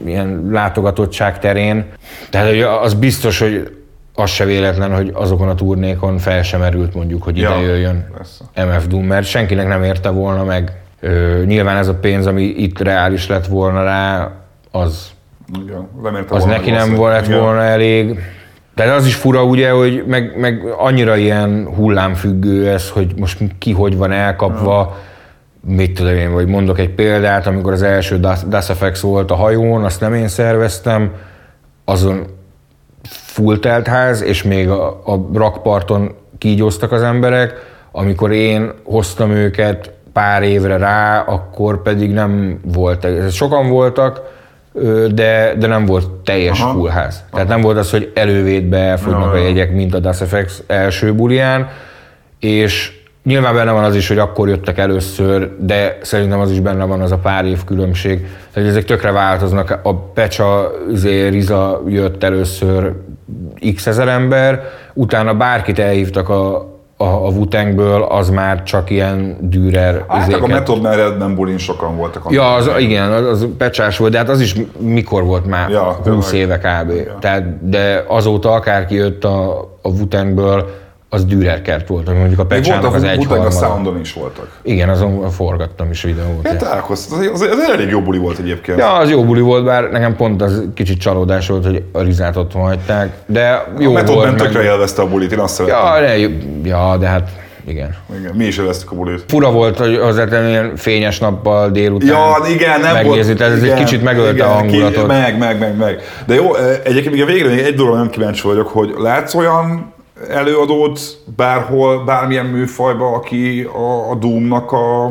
ilyen látogatottság terén. Tehát hogy az biztos, hogy az se véletlen, hogy azokon a turnékon fel sem merült mondjuk, hogy ide Ja, jöjjön persze. MF Doom, mert senkinek nem érte volna meg. Ö, nyilván ez a pénz, ami itt reális lett volna rá, az, Igen, az neki nem valószínűleg. lett Igen. volna elég. De az is fura ugye, hogy meg, meg annyira ilyen hullámfüggő ez, hogy most ki hogy van elkapva, mit tudom én, vagy mondok egy példát, amikor az első Das FX volt a hajón, azt nem én szerveztem, azon full ház, és még a, a rakparton kígyóztak az emberek, amikor én hoztam őket pár évre rá, akkor pedig nem volt, sokan voltak, de, de nem volt teljes Aha. full ház. Tehát nem volt az, hogy elővétbe elfogynak Ja, a jegyek, mint a Das FX első bulián, és nyilván benne van az is, hogy akkor jöttek először, de szerintem az is benne van az a pár év különbség. Tehát ezek tökre változnak. A Pecsa, izé, Riza jött először x ezer ember, utána bárkit elhívtak a, a, a Wu-Tangből, az már csak ilyen Dürer Hát, a izéket. Method Man Redman bulin sokan voltak. Ja, az, igen, az, az pecsás volt, de hát az is mikor volt már? Ja, 20 tényleg. éve kb. Tehát, de azóta akárki jött a, a Wu-Tangből, az Dürer kert volt, ami mondjuk a pecsának az Wu-Tang a. Soundon is voltak. Igen, azon forgattam is videót. Hát találkoztam, az, az, az elég jó buli volt egyébként. Ja, az jó buli volt, bár nekem pont az kicsit csalódás volt, hogy a Rizát otthon hagyták, de jó a Method volt. Meg- tökre élvezte a bulit, én azt szerettem. Ja, de, ja, de hát igen. Igen, mi is élveztük a bulit. Fura volt, hogy hozzátenni ilyen fényes nappal délután Ja, igen, nem tehát ez igen, egy kicsit megölte igen, a hangulatot. Ki, meg, meg, meg, meg. De jó, eh, egyébként még a végre még egy dologra nagyon kíváncsi vagyok, hogy látsz olyan előadót bárhol, bármilyen műfajba, aki a, a Doomnak a,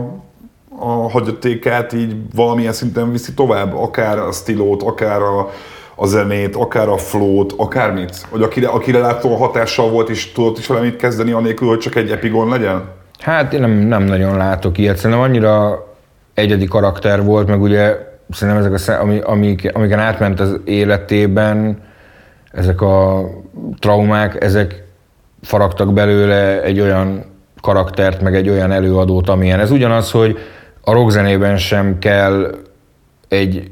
a hagyatékát így valamilyen szinten viszi tovább, akár a stilót, akár a, a zenét, akár a flót, akármit? Hogy akire, akire látszóan hatással volt, és tudott is valamit kezdeni, anélkül, hogy csak egy epigon legyen? Hát én nem, nem nagyon látok ilyet. Szerintem annyira egyedi karakter volt, meg ugye szerintem ezek a, sze- ami, amik, amiken átment az életében, ezek a traumák, ezek faragtak belőle egy olyan karaktert, meg egy olyan előadót, amilyen. Ez ugyanaz, hogy a rockzenében sem kell egy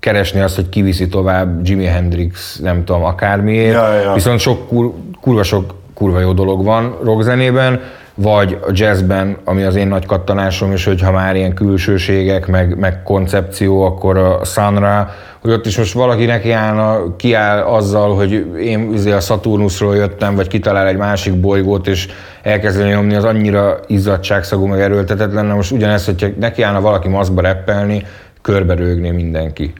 keresni azt, hogy kiviszi tovább Jimi Hendrix, nem tudom, akármiért. Ja, ja. Viszont sok kur, kurva sok kurva jó dolog van rockzenében, vagy a jazzben, ami az én nagy kattanásom, és hogyha már ilyen külsőségek, meg, meg koncepció, akkor a Sunra, hogy ott is most valaki neki állna, kiáll azzal, hogy én izé a Saturnusról jöttem, vagy kitalál egy másik bolygót, és elkezdeni nyomni, az annyira izzadságszagú, meg erőltetetlen. Na most ugyanezt, hogyha neki állna valaki maszkba reppelni, körbe rögné mindenki.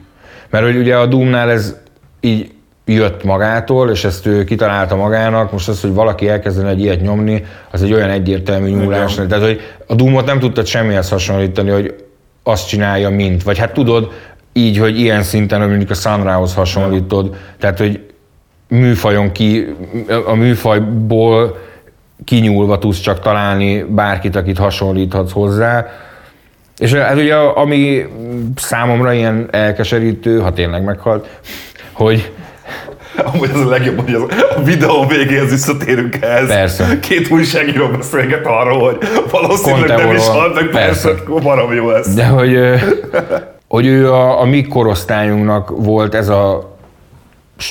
Mert hogy ugye a Doomnál ez így jött magától, és ezt ő kitalálta magának, most az, hogy valaki elkezdene egy ilyet nyomni, az egy olyan egyértelmű nyúlás. Igen. Tehát, hogy a Doomot nem tudtad semmihez hasonlítani, hogy azt csinálja, mint. Vagy hát tudod, így, hogy ilyen szinten, hogy mondjuk a Sunrához hasonlítod, tehát, hogy műfajon ki, a műfajból kinyúlva tudsz csak találni bárkit, akit hasonlíthatsz hozzá. És hát ugye, ami számomra ilyen elkeserítő, ha tényleg meghalt, hogy, Amúgy az a legjobb, hogy az, a videó végéhez visszatérünk ehhez. Persze. Két újságíró beszélget arról, hogy valószínűleg nem is halt, meg persze, Persze. barom jó lesz. De hogy, hogy ő a, a mi korosztályunknak volt ez a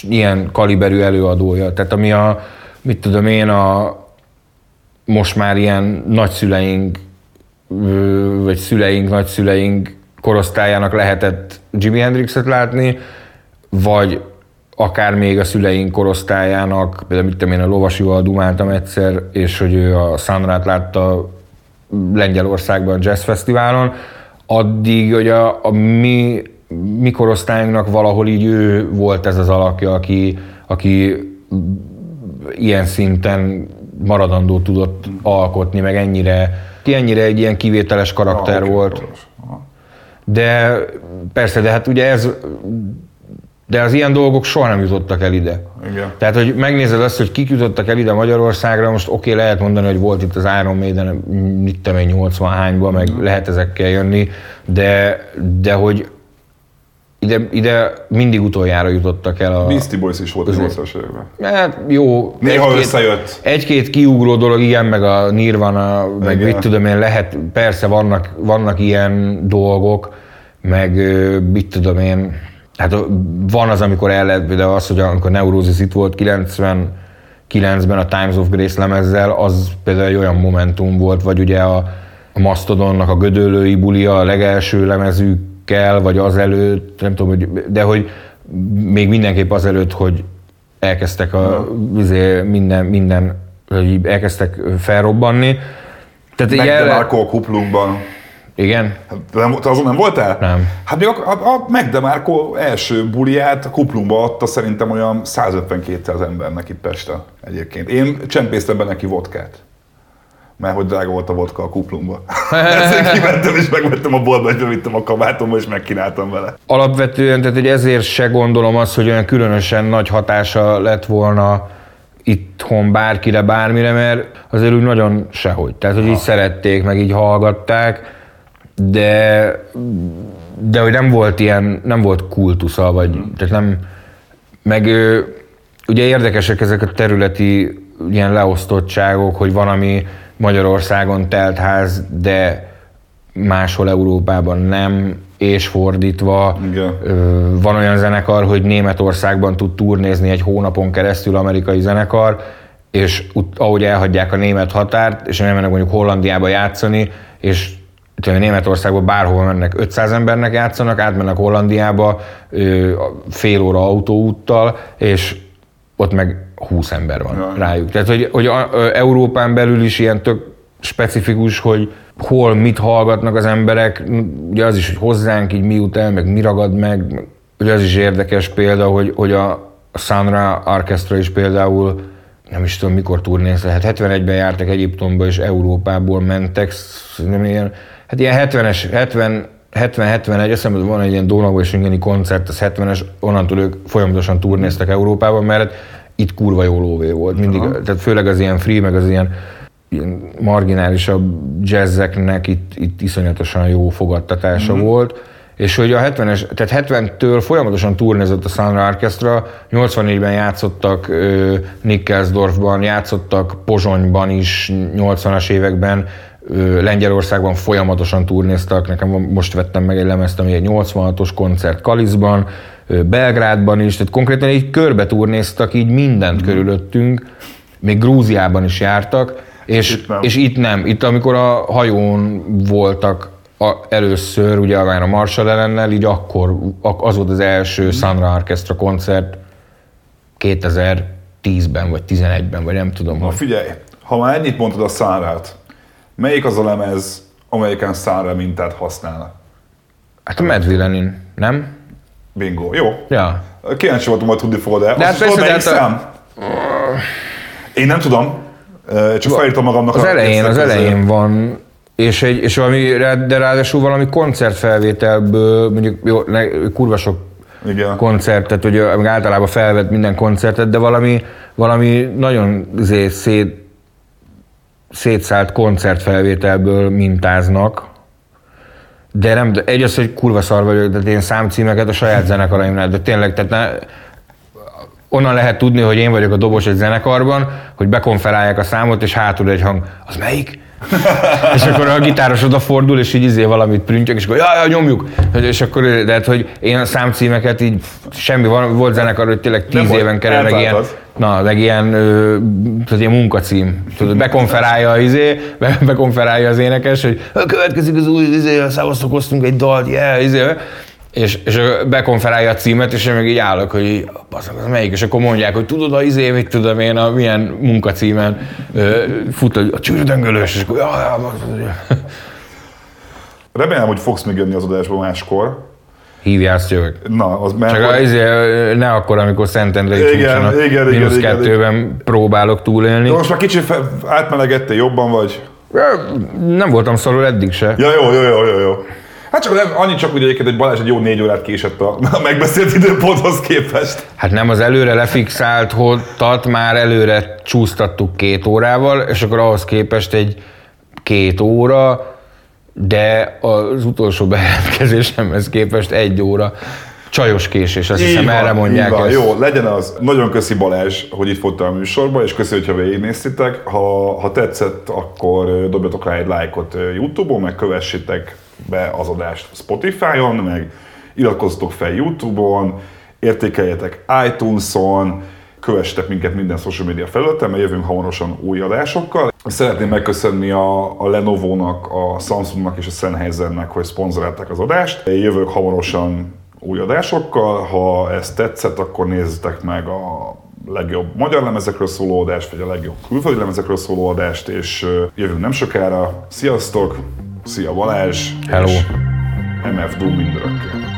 ilyen kaliberű előadója. Tehát ami a, mit tudom én, a most már ilyen nagyszüleink, vagy szüleink, nagyszüleink korosztályának lehetett Jimi Hendrixet látni, vagy akár még a szüleink korosztályának, például mit tudom én, a lovasival dumáltam egyszer, és hogy ő a Sunrát látta Lengyelországban jazz fesztiválon, addig, hogy a, a mi, mi korosztályunknak valahol így ő volt ez az alakja, aki, aki ilyen szinten maradandó tudott alkotni, meg ennyire, ki ennyire egy ilyen kivételes karakter Ah, volt. De persze, de hát ugye ez, de az ilyen dolgok soha nem jutottak el ide. Igen. Tehát, hogy megnézed azt, hogy kik jutottak el ide Magyarországra, most oké, okay, lehet mondani, hogy volt itt az Iron Maiden, mit tudom én, 80 hányban, meg lehet ezekkel jönni, de, de hogy ide, ide mindig utoljára jutottak el a... Beastie Boys is volt a 80-as években. Hát jó. Néha egy-két- összejött. Egy-két kiugró dolog, igen, meg a Nirvana, meg Igen. mit tudom én, lehet, persze vannak, vannak ilyen dolgok, meg mit tudom én, hát van az, amikor el lehet, például az, hogy amikor Neurosis itt volt 99-ben a Times of Grace lemezzel, az például egy olyan momentum volt, vagy ugye a, a Mastodonnak a Gödöllői bulia a legelső lemezükkel, vagy azelőtt, nem tudom, hogy, de hogy még mindenképp azelőtt, hogy elkezdtek a, izé, minden, minden, hogy elkezdtek felrobbanni. Tehát Meg el, DeMarco a kuplungban. Igen, Hát, nem, te azon nem voltál? Nem. Hát még a, a, a Meg DeMarco első buliát a kuplungba adta szerintem olyan 150-200 embernek itt Pesten egyébként. Én csempésztem be neki vodkát. Mert hogy drága volt a vodka a kuplungba. Ezért kimentem és megvettem a boltba, és bevittem a kabátomba, és megkínáltam vele. alapvetően, tehát hogy ezért se gondolom azt, hogy olyan különösen nagy hatása lett volna itthon bárkire, bármire, mert azért úgy nagyon sehogy. Tehát, hogy így szerették, meg így hallgatták, de, de hogy nem volt ilyen, nem volt kultusza, vagy tehát nem, meg ugye érdekesek ezek a területi ilyen leosztottságok, hogy van, ami Magyarországon telt ház, de máshol Európában nem, és fordítva. Igen. Van olyan zenekar, hogy Németországban tud turnézni egy hónapon keresztül amerikai zenekar, és ahogy elhagyják a német határt, és elmennek mondjuk Hollandiába játszani, és Németországban bárhol mennek, 500 embernek játszanak, átmennek Hollandiába fél óra autóúttal, és ott meg 20 ember van Jaj. rájuk. Tehát, hogy, hogy a, Európán belül is ilyen tök specifikus, hogy hol mit hallgatnak az emberek, ugye az is, hogy hozzánk így mi jut el, meg mi ragad meg, ugye az is érdekes példa, hogy, hogy a, a Sunra Orchestra is például nem is tudom mikor turnéz lehet, 71-ben jártak Egyiptomba és Európából mentek, nem ilyen, hát ilyen 70-es, 70 70-71, azt hiszem, hogy van egy ilyen Donau és Ingeni koncert, az 70-es, onnantól ők folyamatosan turnéztek Európában, mert itt kurva jó lóvé volt. Mindig, tehát főleg az ilyen free, meg az ilyen, ilyen marginálisabb jazzeknek itt, itt iszonyatosan jó fogadtatása volt, és hogy a 70-es, tehát 70-től folyamatosan turnézott a Sunra Orchestra, 84-ben játszottak ö, Nikkelsdorfban, játszottak Pozsonyban is 80-as években, Lengyelországban folyamatosan turnéztak, nekem most vettem meg egy lemezt, ami egy 86-os koncert Kaliszban, Belgrádban is, tehát konkrétan így körbe turnéztak így mindent mm. körülöttünk, még Grúziában is jártak, és itt, nem. és itt nem. Itt amikor a hajón voltak a, először, ugye a Marshall ellennel, így akkor az volt az első mm. Sunra Orchestra koncert 2010-ben, vagy 11-ben, vagy nem tudom. Na figyelj, ha már ennyit mondtad a Sunrát, melyik az a lemez, amelyiken Sunra mintát használ? Hát a Mad Villain, nem? Bingo, jó. Ja. Kíváncsi voltam, hogy tudni fogod-e. De hát persze, melyik szám? A... Én nem tudom, csak felírtam magamnak. Az elején, az elején van és, egy, és valami, de ráadásul valami koncertfelvételből, mondjuk jó, ne, kurva sok igen. koncertet, hogy általában felvett minden koncertet, de valami, valami nagyon azért szét, szétszállt koncertfelvételből mintáznak, de nem, egy az, hogy kurva szar vagyok, de én számcímeket a saját zenekaraimnál, de tényleg, tehát ne, onnan lehet tudni, hogy én vagyok a dobos egy zenekarban, hogy bekonferálják a számot, és hátul egy hang, az melyik? és akkor a gitáros odafordul, és így izé valamit prüntjök, és akkor jaj, jaj, nyomjuk. És akkor, de hát, hogy én a számcímeket így semmi, volt zenekar, hogy tényleg tíz Nem éven kerül, meg ilyen, na, meg ilyen, tudod, ilyen munkacím. Tudod, bekonferálja az izé, be, bekonferálja az énekes, hogy következik az új izé, szavaztok, egy dalt, yeah, izé és, és bekonferálja a címet, és én meg így állok, hogy az melyik, és akkor mondják, hogy tudod, a izé, mit tudom én, a milyen munkacímen fut a csűrdöngölős, és akkor jaj, Remélem, hogy fogsz még jönni az adásba máskor. Hívjál, azt jövök. Na, az mert... Csak hogy... izé, ne akkor, amikor Szentendre igen, igen, igen, mínusz igen, kettőben igen. próbálok túlélni. De most már kicsit átmelegettél, jobban vagy? Nem voltam szorul eddig se. Ja, jó, jó, jó, jó. jó. Hát csak nem, annyit csak úgy egyébként, hogy Balázs egy jó négy órát késett a, a megbeszélt időponthoz képest. Hát nem az előre lefixált hotat már előre csúsztattuk két órával, és akkor ahhoz képest egy két óra, de az utolsó bejelentkezésemhez képest egy óra csajos késés, azt így hiszem van, erre mondják van. ezt. Jó, legyen az. Nagyon köszi Balázs, hogy itt voltál a műsorban, és köszi, hogyha végignéztétek. Ha, ha tetszett, akkor dobjatok rá egy lájkot YouTube-on, meg kövessétek be az adást Spotify-on, meg iratkozzatok fel YouTube-on, értékeljetek iTunes-on, kövessetek minket minden social media felületen, mert jövünk hamarosan új adásokkal. Szeretném megköszönni a, a Lenovo-nak, a Samsungnak és a Sennheisernek, hogy szponzorálták az adást. Jövök hamarosan új adásokkal, ha ez tetszett, akkor nézzetek meg a legjobb magyar lemezekről szóló adást, vagy a legjobb külföldi lemezekről szóló adást, és jövünk nem sokára. Sziasztok! Szia Balázs! Hello! MF Doom mindörökké!